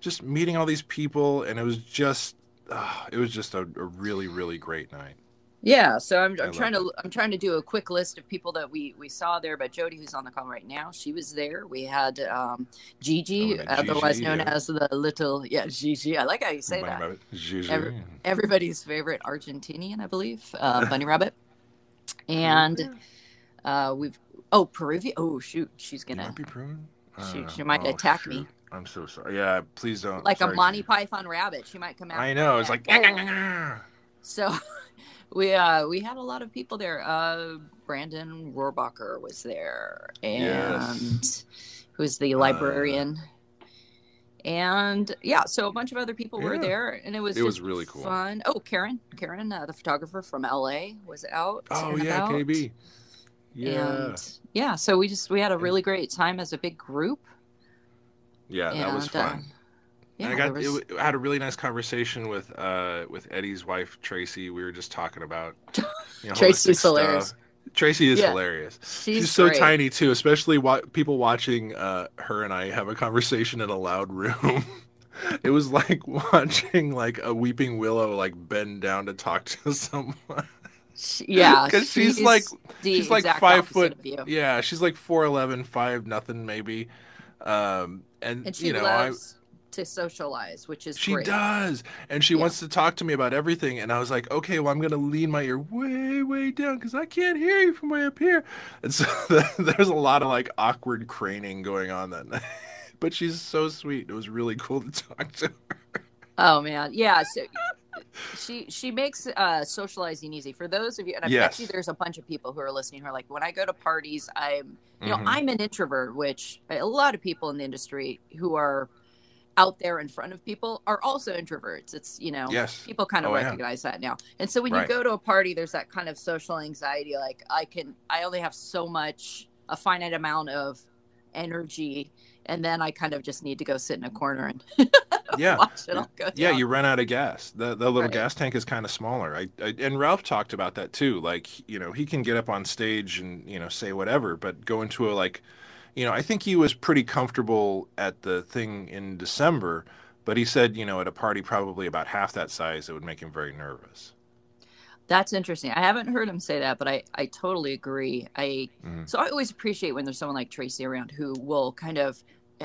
just meeting all these people and it was just uh, it was just a, a really really great night. Yeah, so I'm, I I'm trying to love I'm trying to do a quick list of people that we we saw there. But Jody, who's on the call right now, she was there. We had um, Gigi, Oh, we otherwise Gigi, known yeah. as the little yeah Gigi. I like how you say Bunny that. Rabbit. Gigi. Every- Everybody's favorite Argentinian, I believe, uh, Bunny Rabbit, and uh, we've oh Peruvian. Oh shoot, she's gonna might be Peruvian? she- Uh, she might attack me. I'm so sorry. Yeah, please don't. like a Sorry, Monty Gigi. Python rabbit. She might come out. I know. It's like So we uh we had a lot of people there. Uh Brandon Rohrbacher was there and Yes. who's the librarian. and yeah, so a bunch of other people were there and it was It was really cool. Fun. Oh, Karen, Karen, uh, the photographer from LA was out. Oh yeah, about. KB. Yeah. And yeah, so we just we had a really great time as a big group. yeah, that was and, uh, fun. Yeah, and I got was- it, I had a really nice conversation with uh with Eddie's wife Tracy. We were just talking about you know, Tracy's hilarious. stuff. Tracy is Yeah. hilarious. she's, She's, so tiny too, especially wa- people watching uh, her and I have a conversation in a loud room. it was like watching like a weeping willow like bend down to talk to someone. yeah because she's like- the she's like five foot- of you. Yeah, she's like 4'11", 5 nothing maybe. Um, and, and you know, I, loves to socialize, which is She great. does. And she Yeah. wants to talk to me about everything. And I was like, okay, well, I'm going to lean my ear way, way down because I can't hear you from way up here. And so there's a lot of like awkward craning going on that night. But she's so sweet. It was really cool to talk to her. Oh man, yeah. So she she makes uh, socializing easy for those of you, and I bet you there's a bunch of people who are listening who are like, when I go to parties, I'm you know Mhm. I'm an introvert, which a lot of people in the industry who are out there in front of people are also introverts. It's you know Yes. people kind of Oh, yeah. recognize that now and so when Right. you go to a party there's that kind of social anxiety like i can i only have so much a finite amount of energy and then i kind of just need to go sit in a corner and Yeah. watch it all go Yeah, you run out of gas. The the little Right. gas tank is kind of smaller. I, I and Ralph talked about that too. Like you know he can get up on stage and you know say whatever, but go into a like, you know I think he was pretty comfortable at the thing in December, but he said you know at a party probably about half that size it would make him very nervous. that's interesting i haven't heard him say that but i i totally agree i Mhm. so i always appreciate when there's someone like tracy around who will kind of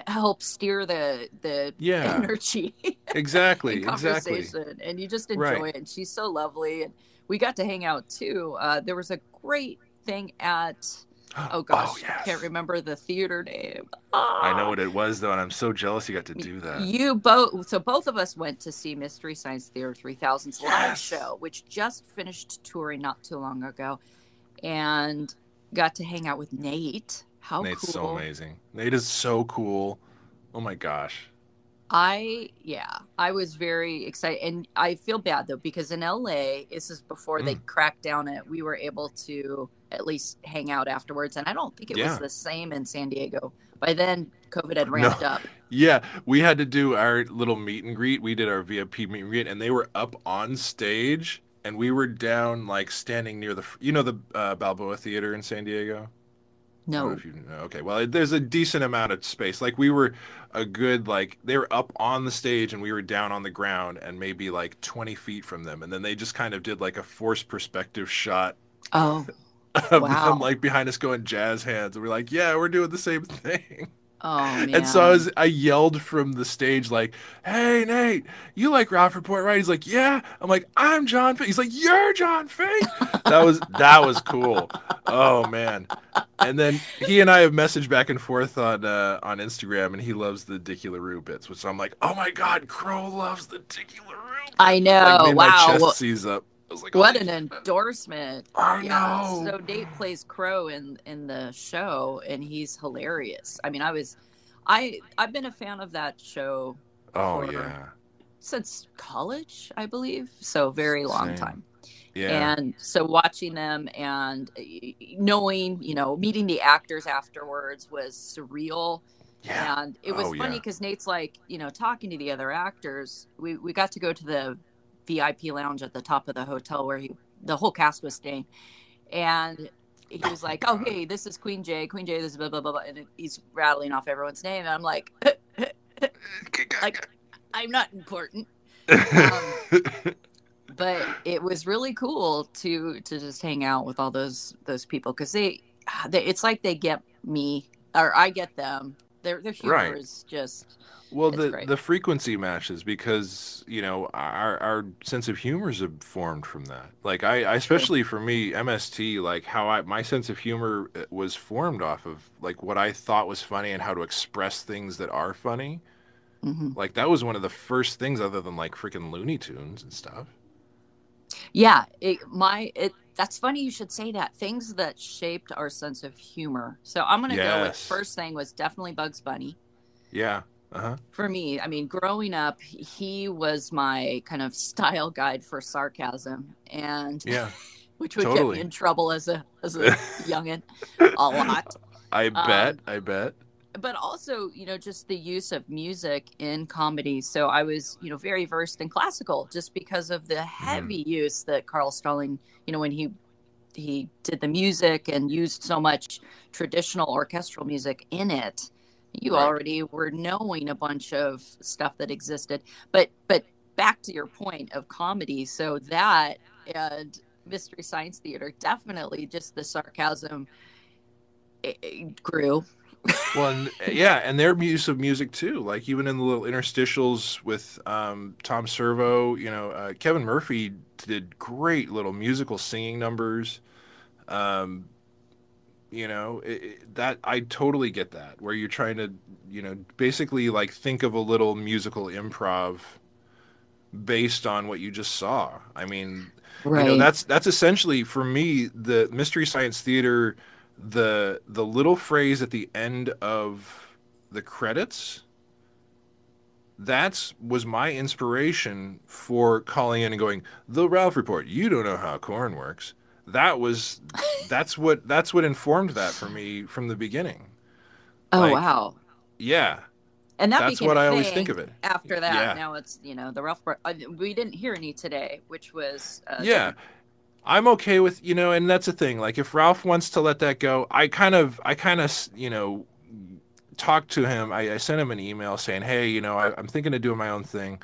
help steer the the Yeah. energy Exactly. in Exactly. conversation and you just enjoy Right. it and she's so lovely and we got to hang out too uh, there was a great thing at oh gosh yes. i can't remember the theater name I know Ah. what it was though, and I'm so jealous you got to do that. you both so both of us went to see mystery science theater 3000's live show which just finished touring not too long ago and got to hang out with nate how Nate's cool so amazing. Nate is so cool. Oh my gosh. I yeah, I was very excited, and I feel bad though because in LA, this is before they Mm. cracked down it. We were able to at least hang out afterwards, and I don't think it Yeah. was the same in San Diego. By then, COVID had ramped up. Yeah, we had to do our little meet and greet. We did our VIP meet and greet, and they were up on stage, and we were down, like standing near the, you know, the uh, Balboa Theater in San Diego. I don't know No, you. Okay, well, there's a decent amount of space. Like we were a good, like they were up on the stage, and we were down on the ground, and maybe like 20 feet from them, and then they just kind of did like a forced perspective shot oh, of Wow. them like behind us going jazz hands, and we're like, yeah, we're doing the same thing. Oh man. And so I was I yelled from the stage like, "Hey Nate, you like Ralph Report, right?" He's like, "Yeah." I'm like, "I'm John." Fink." He's like, "You're John Fink." That was that was cool. Oh man. And then he and I have messaged back and forth on uh, on Instagram, and he loves the Dickie LaRue bits, which I'm like, "Oh my God, Crow loves the Dickie LaRue." I know. like, made my wow. chest Well, seize up. I was like, oh, what "Oh, an endorsement. I Yeah. know. So Nate plays Crow in in the show, and he's hilarious. I mean, I was, I I've been a fan of that show oh for- yeah, since college, I believe. So very long Same. time. yeah, And so watching them and knowing, you know, meeting the actors afterwards was surreal. yeah. And it was Oh, funny yeah. because Nate's like, you know, talking to the other actors. We we got to go to the VIP lounge at the top of the hotel where he the whole cast was staying, and he was like, "Oh, hey, this is Queen J. Queen J. This is blah blah blah,", blah. and he's rattling off everyone's name, and I'm like, like I'm not important. Um, but it was really cool to to just hang out with all those those people because they, they it's like they get me or I get them. Their their humor Right. is just Well, the great. the frequency matches because you know our our sense of humor is formed from that. Like I, I especially for me, MST, like how I my sense of humor uh, was formed off of like what I thought was funny and how to express things that are funny. mhm. Like that was one of the first things, other than like freaking Looney Tunes and stuff. yeah. It, my it that's funny you should say that. Things that shaped our sense of humor. So I'm gonna go with first thing was definitely Bugs Bunny. Yeah. Uh huh. for me, I mean, growing up, he was my kind of style guide for sarcasm, and Yeah. which would get me in trouble as a as a youngin a lot. I Um, bet. I bet. But also, you know, just the use of music in comedy. So I was, you know, very versed in classical just because of the mm-hmm. heavy use that Carl Stalling, you know, when he he did the music and used so much traditional orchestral music in it. You Right. already were knowing a bunch of stuff that existed. But but back to your point of comedy. So that and mystery science theater definitely just the sarcasm it, it grew Well, and, yeah, and their use of music too, like even in the little interstitials with um, Tom Servo, you know, uh, Kevin Murphy did great little musical singing numbers. Um, you know, it, it- that I totally get that, where you're trying to, you know, basically like think of a little musical improv based on what you just saw. I mean, right you know that's that's essentially for me the mystery science theater the the little phrase at the end of the credits that's was my inspiration for calling in and going the ralph report you don't know how corn works. That was that's what that's what informed that for me from the beginning. Oh like, wow. yeah. And that that's what I always think of it. after that. Yeah. now it's you know the Ralph. part uh, we didn't hear any today which was uh, yeah i'm okay with you know and that's the thing like if ralph wants to let that go i kind of i kind of you know talked to him I, I sent him an email saying hey you know I, i'm thinking of doing my own thing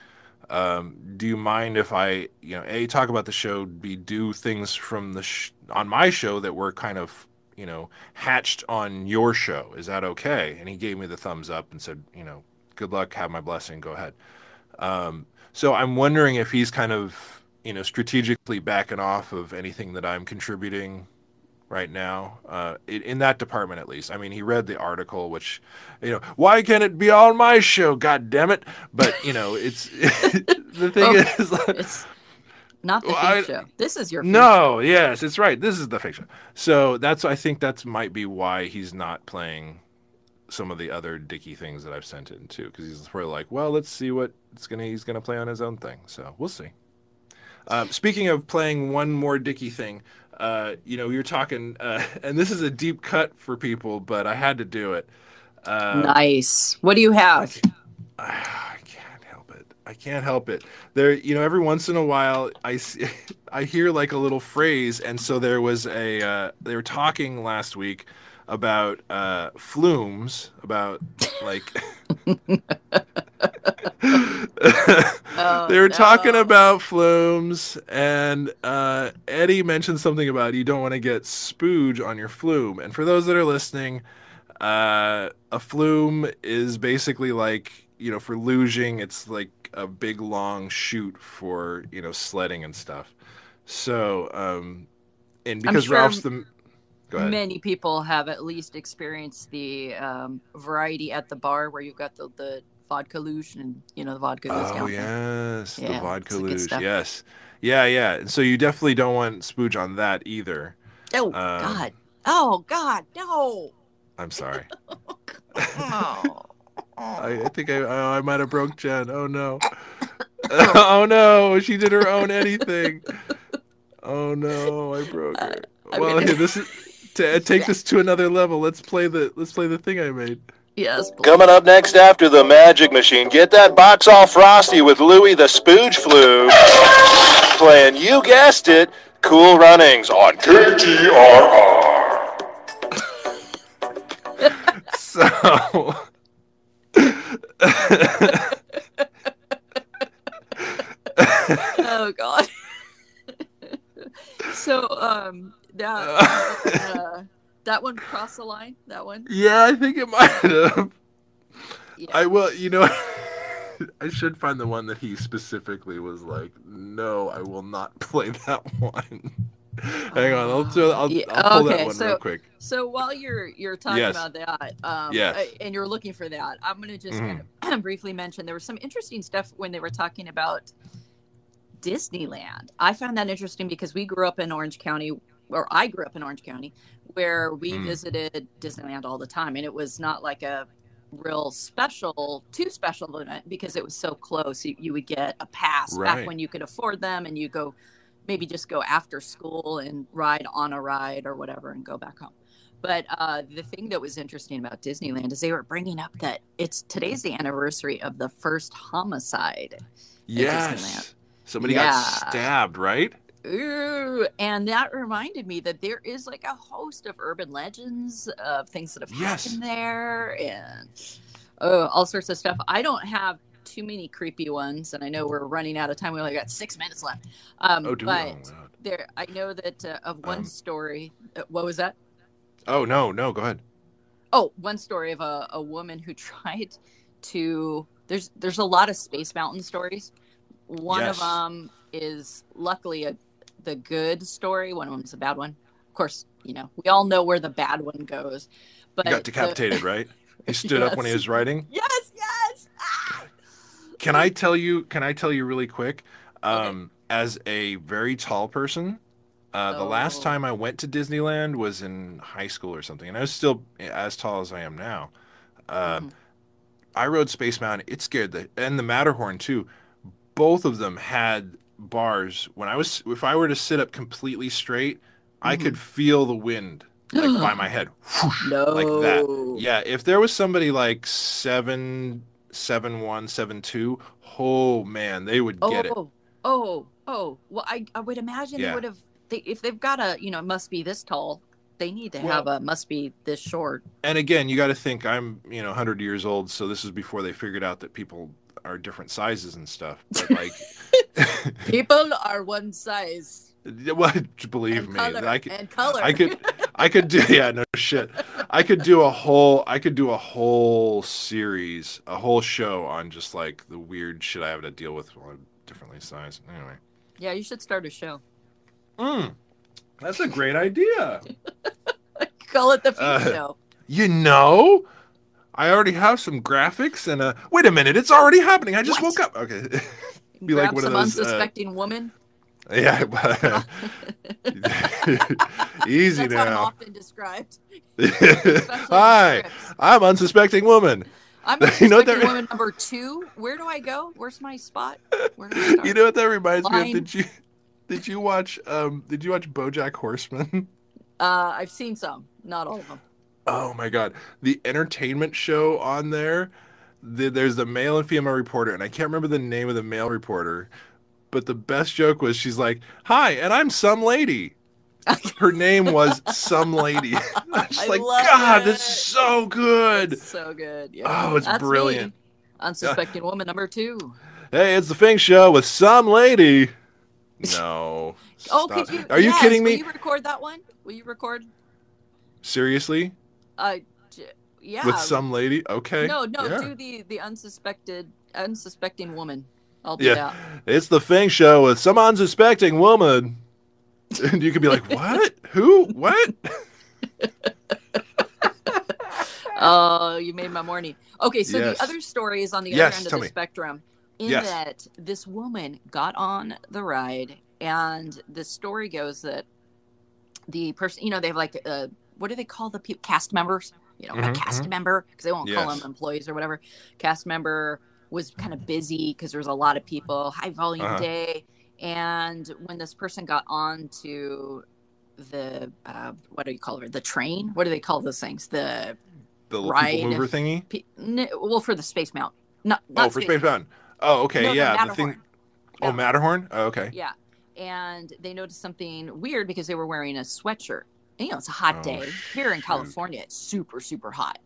um, do you mind if i you know a talk about the show b do things from the sh- on my show that were kind of you know, hatched on your show. Is that okay? And he gave me the thumbs up and said, you know, good luck, have my blessing, go ahead. Um, so I'm wondering if he's kind of, you know, strategically backing off of anything that I'm contributing right now uh, in, that department at least. I mean, he read the article, which, you know, why can't it be on my show? God damn it! But you know, it's the thing Oh, is, like, It's not the Well, I- show. This is your no, yes, it's right. This is the fiction. So that's I think that's might be why he's not playing some of the other Dickie things that I've sent in too, because he's sort of like, well, let's see what it's gonna he's gonna play on his own thing. So we'll see. Um, speaking of playing one more Dickie thing, uh, you know, you're talking, uh, and this is a deep cut for people, but I had to do it. Uh, Nice. What do you have? I can't help it. I can't help it. There, you know, every once in a while, I see, I hear like a little phrase, and so there was a. Uh, they were talking last week about uh, flumes, about like. Oh, they were talking about flumes, and uh, Eddie mentioned something about you don't want to get spooge on your flume. And for those that are listening, uh, a flume is basically like you know for luging, it's like a big long chute for you know sledding and stuff. So, um, and because sure Ralph's the. Many people have at least experienced the um, variety at the bar where you've got the, the vodka luge and you know the vodka goes Oh down. yes, the vodka luge. Yes, yeah, yeah. And so you definitely don't want spooge on that either. Oh Um, God! Oh God! No! I'm sorry. Oh. I, I think I oh, I might have broke Jen. Oh no. oh no, she did her own anything. Oh no, I broke her. Well, gonna- here, this is to take this to another level. Let's play the let's play the thing I made. yes. please. Coming up next after the Magic Machine, get that box all frosty with Louie the Spooge Flu. Playing, you guessed it, Cool Runnings on KTRR. So Oh God! so um that uh, that one crossed the line. That one. yeah, I think it might have. Yeah. I will, you know, I should find the one that he specifically was like, "No, I will not play that one." Hang on, I'll do, I'll, Yeah, I'll pull okay, that one so- real quick. So while you're you're talking Yes. about that, um, Yes. uh, and you're looking for that, I'm gonna just kind of briefly mention there was some interesting stuff when they were talking about Disneyland. I found that interesting because we grew up in Orange County, or I grew up in Orange County, where we Mm. visited Disneyland all the time, and it was not like a real special, too special event because it was so close. You, you would get a pass Right. back when you could afford them, and you go maybe just go after school and ride on a ride or whatever and go back home. But uh, the thing that was interesting about Disneyland is they were bringing up that it's today's the anniversary of the first homicide. Yes, somebody Yeah. got stabbed, right? Ooh, and that reminded me that there is like a host of urban legends of things that have Yes. happened there and oh, all sorts of stuff. I don't have too many creepy ones, and I know we're running out of time. We only got six minutes left. Um, Oh, but Oh, there, I know that uh, of one Um, story. Uh, what was that? Oh no, no, go ahead. Oh, one story of a, a woman who tried to. There's there's a lot of Space Mountain stories. One Yes. of them is luckily a the good story. One of them is a bad one. Of course, you know we all know where the bad one goes. But He got the- decapitated, right? He stood up when he was writing. yes, yes. Ah! Can I tell you? Can I tell you really quick? Okay. Um, as a very tall person, uh, the last Oh. time I went to Disneyland was in high school or something, and I was still as tall as I am now. Um, Mhm. I rode Space Mountain. It scared the and the Matterhorn too. Both of them had bars. When I was, if I were to sit up completely straight, I Mhm. could feel the wind like by my head, whoosh, no, like that. Yeah, if there was somebody like seven, seven one, seven two, oh man, they would Oh, get it. oh, oh, oh. Well, I, I would imagine Yeah. they would have. They, if they've got a, you know, must be this tall. They need to Well- have a must be this short. And again, you got to think I'm, you know, 100 years old, so this is before they figured out that people are different sizes and stuff. But like, People are one size. well, believe and me, color, I could, and color. I could, I could do yeah, no shit. I could do a whole I could do a whole series, a whole show on just like the weird shit I have to deal with while I'm differently sized. Anyway. Yeah, you should start a show. Mm, that's a great idea. Call it the Feet Uh, Show. You know, I already have some graphics and uh wait a minute, it's already happening. I just What? woke up. Okay. be like Grab one of those, uh, unsuspecting woman. yeah. Easy That's how I'm now. often described. Hi. I'm unsuspecting woman. I'm You know what that- woman number two. Where do I go? Where's my spot? Where do I start? You know what that reminds me of? Did you did you watch um did you watch BoJack Horseman? uh, I've seen some, not all of them. Oh my god, the entertainment show on there. The, there's the male and female reporter, and I can't remember the name of the male reporter, but the best joke was she's like, "Hi, and I'm some lady." Her name was some lady. I'm just I like, God, it. is so good. It's so good. Yeah. Oh, it's That's me. brilliant. Unsuspecting woman number two. Hey, it's the Fink Show with some lady. No. Oh, stop. could you? Are you yes, kidding Will you record that one? Will you record? Seriously? Uh, j- yeah. With some lady? Okay. No, no. Yeah. Do the the unsuspected, unsuspecting woman. I'll do Yeah. that. It's the Fink Show with some unsuspecting woman. And you could be like, what? Who? What? Oh, you made my morning. Okay, so Yes. the other story is on the Yes, other end of the me. spectrum. In Yes. that this woman got on the ride, and the story goes that the person, you know, they have like, uh, what do they call the people? Cast members, you know, a Mhm, cast member, because they won't call them employees or whatever. Cast member was kind of busy because there was a lot of people, high volume Uh-huh. day, and when this person got on to the uh, what do you call it? The train? What do they call those things? The The Ride. mover thingy? P- n- well, for the Space Mount. Not, not Oh, for Space mount. Oh, okay. No, yeah. the Matterhorn. thing. Oh, Matterhorn? Oh, okay. Yeah. And they noticed something weird because they were wearing a sweatshirt. You know, it's a hot Oh, day here in shoot. California. It's super, super hot.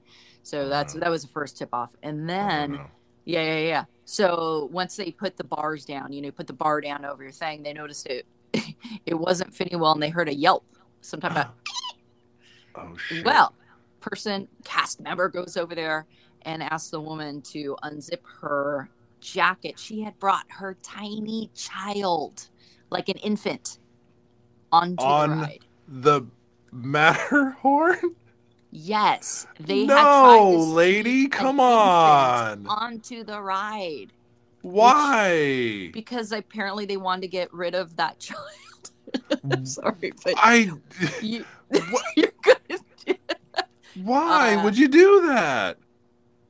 So that's no. that was the first tip off. And Oh, then yeah, yeah, yeah. So once they put the bars down, you know, put the bar down over your thing, they noticed it it wasn't fitting well, and they heard a yelp, some type of Oh, shit. Well, person cast member goes over there and asks the woman to unzip her jacket. She had brought her tiny child, like an infant, onto On- the ride. The Matterhorn? Yes, they No, had tried to lady, come on. onto the ride Why? because apparently they wanted to get rid of that child. I'm sorry, but I. you, What? you're good. Why Uh, would you do that?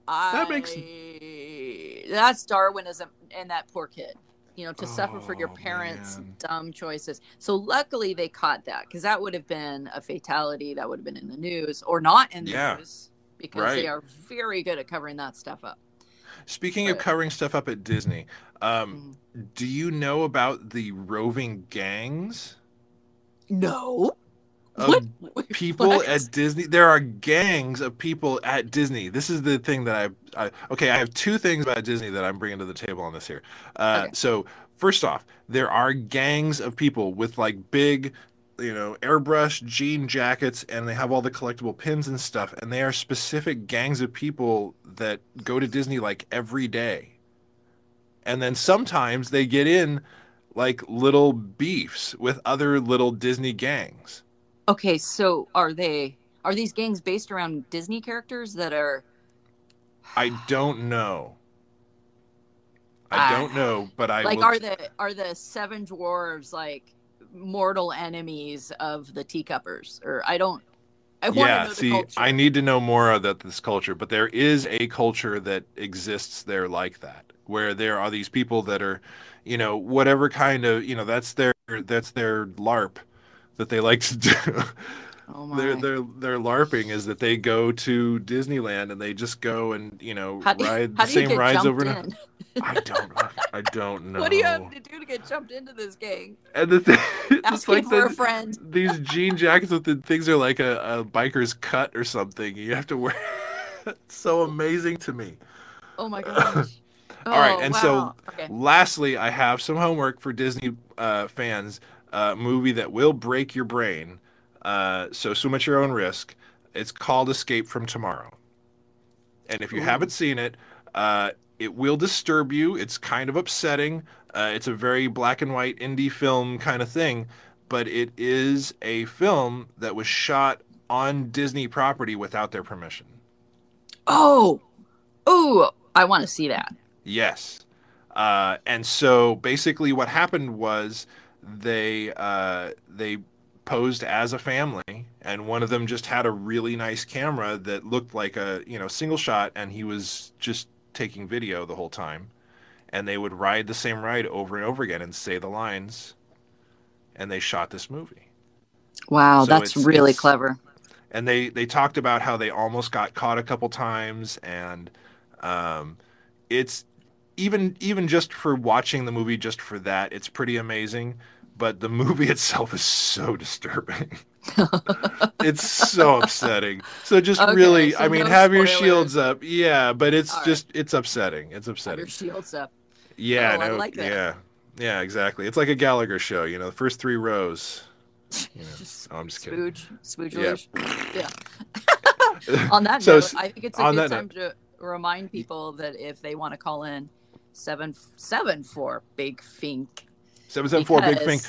That makes- that's Darwinism and that poor kid. You know, to suffer for your Oh, parents' man. dumb choices. So luckily they caught that because that would have been a fatality. That would have been in the news or not in the Yeah. news because Right. they are very good at covering that stuff up. Speaking of covering stuff up at Disney, um, do you know about the roving gangs No. Of What? people What? at Disney? There are gangs of people at Disney. This is the thing that I, I okay. I have two things about Disney that I'm bringing to the table on this here. Uh, Okay. So first off, there are gangs of people with like big, you know, airbrush jean jackets, and they have all the collectible pins and stuff. And they are specific gangs of people that go to Disney like every day. And then sometimes they get in like little beefs with other little Disney gangs. Okay, so are they are these gangs based around Disney characters that are I don't know. I Ah. don't know, but I like will are the are the seven dwarves like mortal enemies of the teacuppers or i don't i want to yeah, see, culture I need to know more about this culture, but there is a culture that exists there like that, where there are these people that are, you know, whatever kind of, you know, that's their that's their LARP that they like to do. oh their their their LARPing is that they go to Disneyland and they just go and you know how ride the same rides over and? I don't I don't know. what do you have to do to get jumped into this gang And the thing, it's asking like for the, a friend these jean jackets with the things are like a, a biker's cut or something. You have to wear. it's so amazing to me. oh my gosh All right, Oh, and so- okay Lastly, I have some homework for Disney uh, fans. Uh, movie that will break your brain. Uh, so swim at your own risk. It's called Escape from Tomorrow. And if you Ooh. haven't seen it, uh, it will disturb you. It's kind of upsetting. Uh, it's a very black and white indie film kind of thing, but it is a film that was shot on Disney property without their permission. Oh, oh, I want to see that. Yes. Uh, and so basically, what happened was they uh, they posed as a family, and one of them just had a really nice camera that looked like a you know single shot, and he was just taking video the whole time. And they would ride the same ride over and over again and say the lines, and they shot this movie. Wow, So that's it's- really it's- clever. and they they talked about how they almost got caught a couple times and um it's even even just for watching the movie just for that it's pretty amazing but the movie itself is so disturbing. It's so upsetting. So just Okay, really so i mean no have your shields up. Yeah but it's All right. just it's upsetting. It's Have upsetting. your shields up. yeah Oh, no, like yeah. Yeah exactly. It's like a gallagher show you know the first three rows you know. Oh, i'm just kidding. Spooge, spooge Yeah. Yeah. On that So note, I think it's a good time to remind people that if they want to call in seven seven four Big Fink, 774 big Fink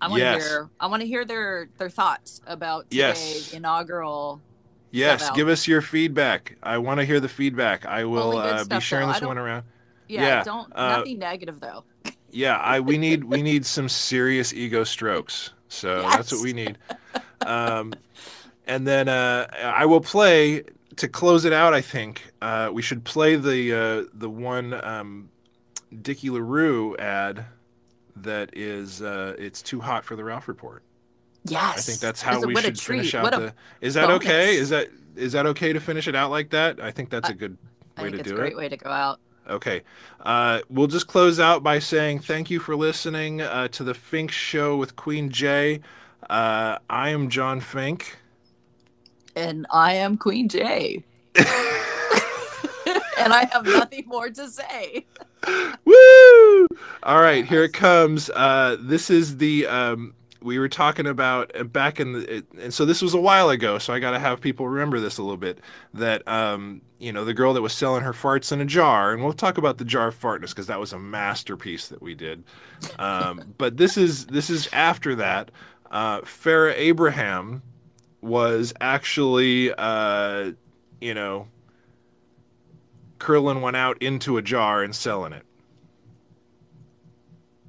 I want to Yes. hear I want to hear their their thoughts about today's Yes. inaugural. Yes, give us your feedback. I want to hear the feedback. I will uh, be sharing though. This one around. Yeah, Yeah, don't uh, nothing negative though. Yeah, I we need we need some serious ego strokes. So that's what we need. Um, and then uh, I will play to close it out. I think uh, we should play the uh, the one um, Dickie LaRue ad that is uh, it's too hot for the Ralph Report. Yes, I think that's how we should finish out the. Is that okay? Is that is that okay to finish it out like that? I think that's I- a good I way think to it's a great it. way to go out. Okay. Uh, we'll just close out by saying thank you for listening uh, to the Fink Show with Queen J. Uh, I am John Fink. And I am Queen J. and I have nothing more to say. Woo! All right, here it comes. Uh, this is the um, we were talking about uh, back in the, and so this was a while ago. So I got to have people remember this a little bit. That um, you know, the girl that was selling her farts in a jar, and we'll talk about the jar of fartness because that was a masterpiece that we did. Um, but this is this is after that. Uh, Farrah Abraham was actually, uh, you know, curling one out into a jar and selling it.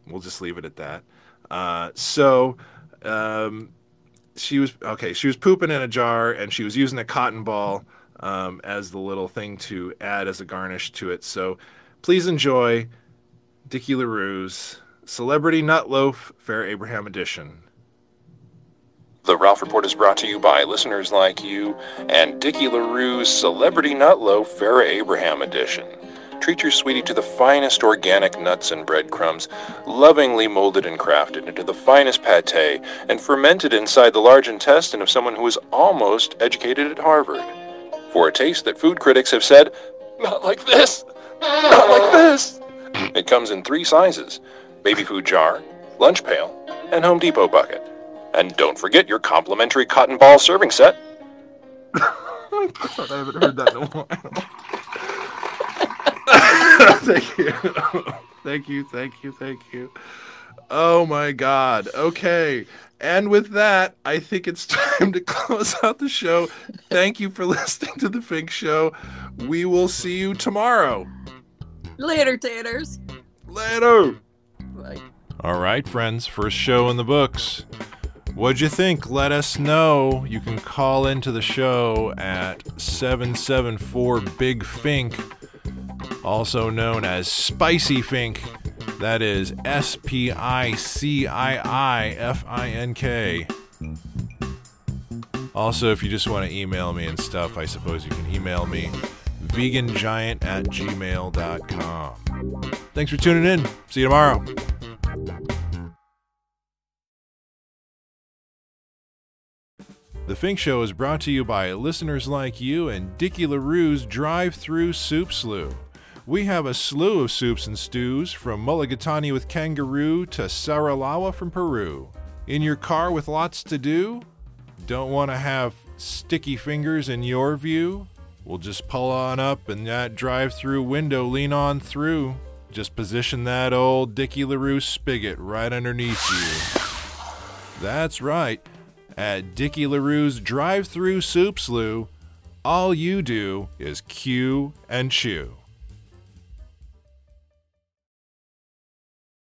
We'll just leave it at that. Uh, so um, she was okay. She was pooping in a jar and she was using a cotton ball um, as the little thing to add as a garnish to it. So please enjoy Dickie LaRue's Celebrity Nut Loaf Farrah Abraham edition. The Ralph Report is brought to you by listeners like you and Dickie LaRue's Celebrity Nut Loaf Farrah Abraham Edition. Treat your sweetie to the finest organic nuts and breadcrumbs, lovingly molded and crafted into the finest pate and fermented inside the large intestine of someone who is almost educated at Harvard. For a taste that food critics have said, not like this, not like this. It comes in three sizes baby food jar, lunch pail, and Home Depot bucket. And don't forget your complimentary cotton ball serving set. I haven't heard that in a while. thank you. thank you, thank you, thank you. Oh my god. Okay. And with that, I think it's time to close out the show. Thank you for listening to the Fink Show. We will see you tomorrow. Later, taters. Later. Bye. All right, friends, first show in the books. What'd you think? Let us know. You can call into the show at 774 Big Fink, also known as Spicy Fink. That is S P I C I I F I N K. Also, if you just want to email me and stuff, I suppose you can email me vegangiant at gmail.com. Thanks for tuning in. See you tomorrow. The Fink Show is brought to you by listeners like you and Dickie LaRue's Drive Through Soup Slew. We have a slew of soups and stews, from mulligatawny with kangaroo to saralawa from Peru. In your car with lots to do? Don't want to have sticky fingers in your view? We'll just pull on up and that drive through window lean on through. Just position that old Dickie LaRue spigot right underneath you. That's right at Dickie LaRue's drive through soup slew, all you do is cue and chew.